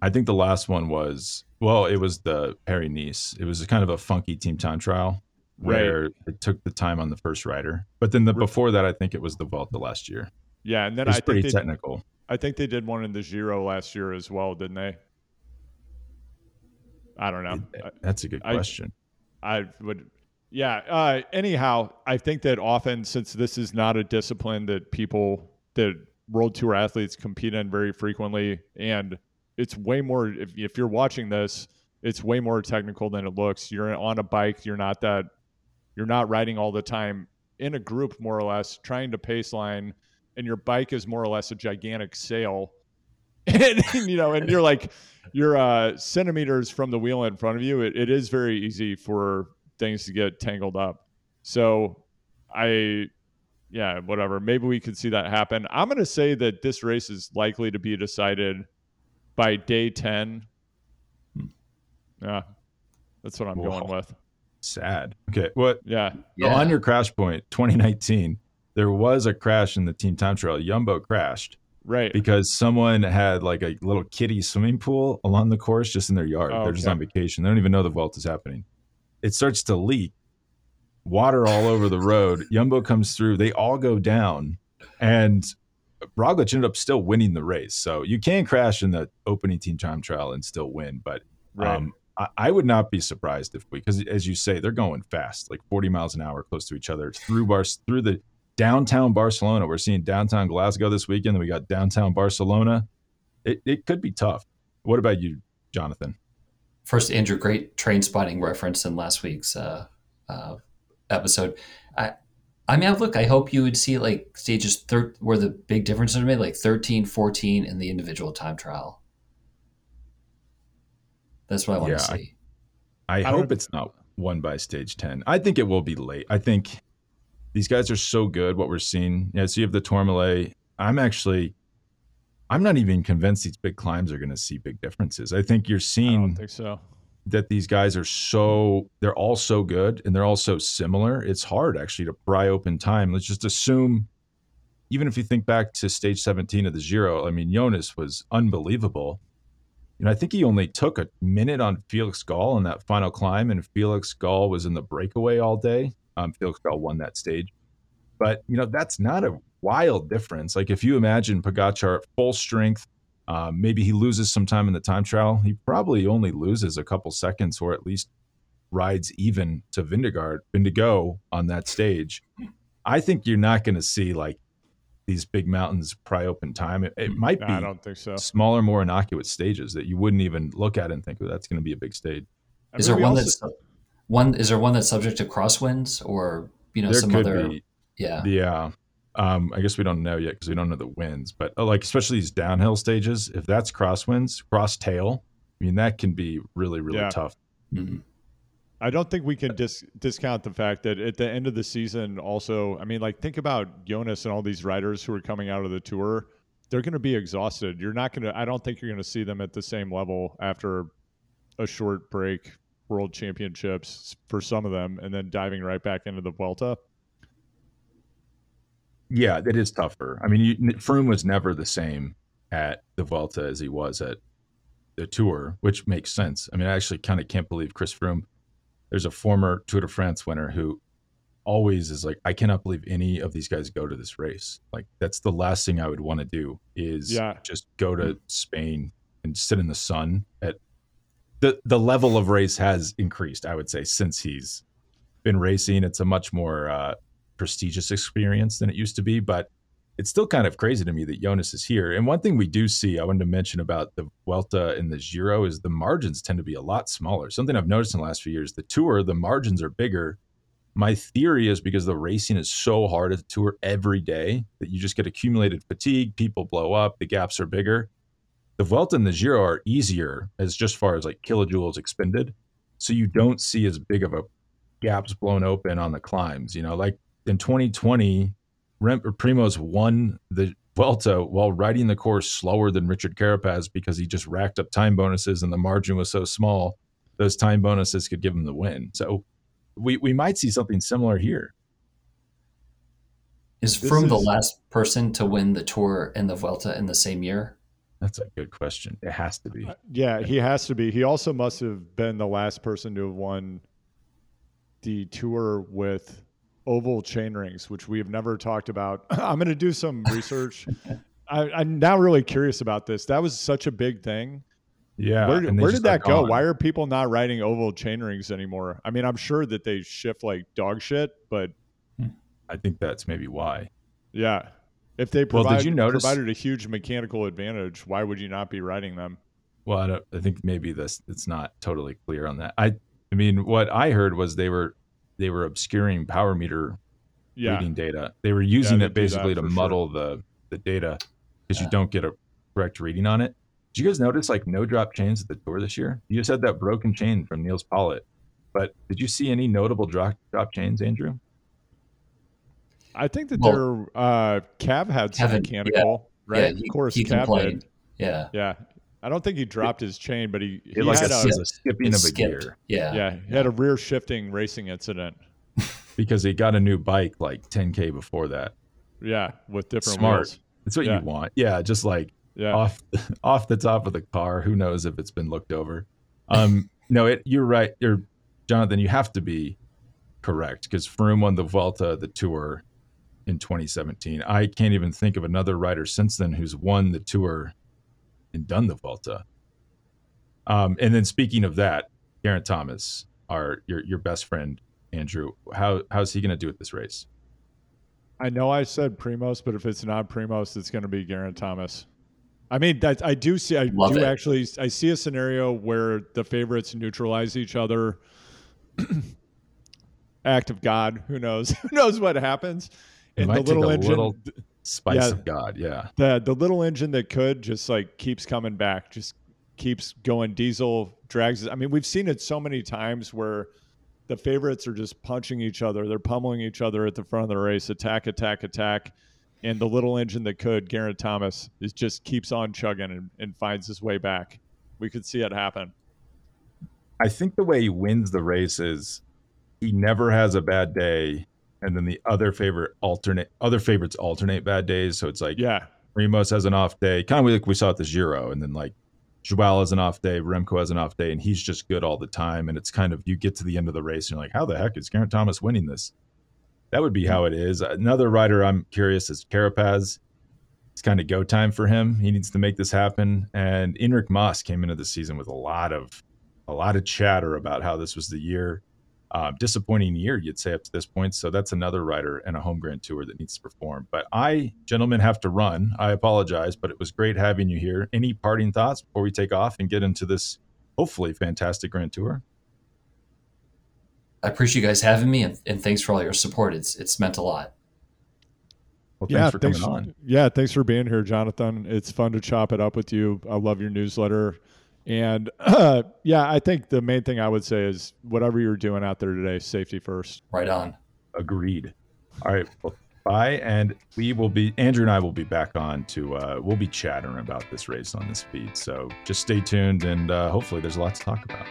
I think the last one was well, it was the Paris Nice. It was kind of a funky team time trial where right. it took the time on the first rider. But then the before that, I think it was the Vuelta last year. Yeah, and then I pretty they, technical. I think they did one in the Giro last year as well, didn't they? I don't know. That's a good question. I, I would, yeah. Uh, anyhow, I think that often since this is not a discipline that people that world tour athletes compete in very frequently, and it's way more if, if you're watching this it's way more technical than it looks you're on a bike you're not that you're not riding all the time in a group more or less trying to pace line and your bike is more or less a gigantic sail and you know and you're like you're uh, centimeters from the wheel in front of you it, it is very easy for things to get tangled up so i yeah whatever maybe we could see that happen i'm going to say that this race is likely to be decided by day 10. Yeah, that's what I'm Whoa. going with. Sad. Okay. What? Yeah. yeah. on your crash point, 2019, there was a crash in the team time trial. Jumbo crashed. Right. Because someone had like a little kiddie swimming pool along the course just in their yard. Oh, They're just on vacation. They don't even know the Vuelta is happening. It starts to leak, water all over the road. Jumbo comes through. They all go down. And Roglic ended up still winning the race. So you can crash in the opening team time trial and still win. But right. um, I, would not be surprised if we, because as you say, they're going fast, like 40 miles an hour, close to each other through bars through the downtown Barcelona. We're seeing downtown Glasgow this weekend. We got downtown Barcelona. It, it could be tough. What about you, Jonathan? First, Andrew, great train spotting reference in last week's uh, uh, episode. I, I mean, look, I hope you would see like stages thir- where the big differences are made, like 13, 14 in the individual time trial. That's what I want yeah, to see. I, I, I hope it's not won by stage 10. I think it will be late. I think these guys are so good, what we're seeing. Yeah, so you have the Tourmalet. I'm actually, I'm not even convinced these big climbs are going to see big differences. I think you're seeing. I don't think so that these guys are so they're all so good and they're all so similar. It's hard actually to pry open time. Let's just assume even if you think back to stage 17 of the Giro, I mean Jonas was unbelievable. You know, I think he only took a minute on Felix Gall on that final climb, and Felix Gall was in the breakaway all day. Um, Felix Gall won that stage, but you know that's not a wild difference. Like if you imagine Pogacar at full strength, um, maybe he loses some time in the time trial. He probably only loses a couple seconds, or at least rides even to Vingegaard, Vindigo on that stage. I think you're not going to see like these big mountains pry open time. It, it might be I don't think so. smaller, more innocuous stages that you wouldn't even look at and think, oh, that's going to be a big stage. I Is mean, there one also- that's one? Is there one that's subject to crosswinds or you know there some could other? be, Yeah, yeah. Um, I guess we don't know yet because we don't know the winds, but uh, like especially these downhill stages, if that's crosswinds, cross tail, I mean that can be really, really Yeah. tough. Mhm. I don't think we can dis- discount the fact that at the end of the season, also, I mean, like think about Jonas and all these riders who are coming out of the tour. They're going to be exhausted. You're not going to. I don't think you're going to see them at the same level after a short break, World Championships for some of them, and then diving right back into the Vuelta. Yeah, it is tougher. I mean, you, Froome was never the same at the Vuelta as he was at the Tour, which makes sense. I mean, I actually kind of can't believe Chris Froome. There's a former Tour de France winner who always is like, I cannot believe any of these guys go to this race. Like, that's the last thing I would want to do is Yeah. just go to Spain and sit in the sun. At the the level of race has increased, I would say, since he's been racing. It's a much more uh, prestigious experience than it used to be, but it's still kind of crazy to me that Jonas is here. And one thing we do see, I wanted to mention about the Vuelta and the Giro is the margins tend to be a lot smaller. Something I've noticed in the last few years, the Tour, the margins are bigger. My theory is because the racing is so hard at the Tour every day that you just get accumulated fatigue, people blow up, the gaps are bigger. The Vuelta and the Giro are easier as just far as like kilojoules expended. So you don't see as big of a gaps blown open on the climbs. You know, like in 2020, Rem- Primoz won the Vuelta while riding the course slower than Richard Carapaz because he just racked up time bonuses and the margin was so small. Those time bonuses could give him the win. So we, we might see something similar here. is This Froome the last person to win the Tour and the Vuelta in the same year? That's a good question. It has to be. Uh, yeah, he has to be. He also must have been the last person to have won the tour with oval chain rings, which we have never talked about. I'm going to do some research. I, I'm now really curious about this. That was such a big thing. Yeah. where where did that go? gone. Why are people not riding oval chain rings anymore? I mean, I'm sure that they shift like dog shit, but hmm. I think that's maybe why. yeah, if they Well, did you notice- provided a huge mechanical advantage, why would you not be riding them? Well, I, don't, I think maybe this it's not totally clear on that. I I mean, what I heard was they were they were obscuring power meter Yeah, reading data. They were using they it basically to for sure. muddle the the data because Yeah. you don't get a correct reading on it. Did you guys notice like no drop chains at the tour this year? You just had that broken chain from Nils Politt, but did you see any notable drop drop chains, Andrew? I think that Well- their uh, Cav had some Kevin, mechanical, right? Yeah, he, of course, he Cav did. Yeah, Yeah, I don't think he dropped his chain, but he, he like had a, a, was a skipping of a skipped. gear Yeah, yeah, he had a rear shifting racing incident. because he got a new bike like 10k before that. Yeah, with different Smart. wheels. That's what Yeah. you want. Yeah, just like Yeah, off off the top of the car. Who knows if it's been looked over? Um, no, it, you're right. You're Jonathan. You have to be correct because Froome won the Vuelta, the Tour, in 2017. I can't even think of another rider since then who's won the Tour and done the Vuelta. Um, and then speaking of that, Geraint Thomas, our your your best friend Andrew, how how's he going to do at this race? I know I said Primoz, but if it's not Primoz, it's going to be Geraint Thomas. I mean, that I do see. I Love do it. actually. I see a scenario where the favorites neutralize each other. Act of God. Who knows? Who knows what happens? It And might the take little a engine, little Spice Yeah. of God, yeah. the the little engine that could just like keeps coming back, just keeps going. Diesel drags. I mean, we've seen it so many times where the favorites are just punching each other. They're pummeling each other at the front of the race, attack, attack, attack. And the little engine that could, Geraint Thomas, is just keeps on chugging and, and finds his way back. We could see it happen. I think the way he wins the race is he never has a bad day, and then the other favorite alternate other favorites alternate bad days. So it's like Yeah, Ramos has an off day, kind of like we saw at the Giro, and then like Joao has an off day, Remco has an off day, and he's just good all the time. And it's kind of you get to the end of the race and you're like, how the heck is Geraint Thomas winning this? That would be how it is. Another rider I'm curious is Carapaz. It's kind of go time for him. He needs to make this happen. And Enric Mas came into the season with a lot of a lot of chatter about how this was the year uh, disappointing year, you'd say, up to this point. So that's another rider and a home grand tour that needs to perform. But I, gentlemen, have to run. I apologize, but it was great having you here. Any parting thoughts before we take off and get into this hopefully fantastic grand tour? I appreciate you guys having me, and, and thanks for all your support. It's it's meant a lot. Well, thanks yeah, for thanks, coming on. Yeah, thanks for being here, Jonathan. It's fun to chop it up with you. I love your newsletter. And uh, yeah, I think the main thing I would say is whatever you're doing out there today, safety first. Right on. Agreed. All right. Well, bye. And we will be, Andrew and I will be back on to, uh, we'll be chattering about this race on this feed. So just stay tuned and uh, hopefully there's a lot to talk about.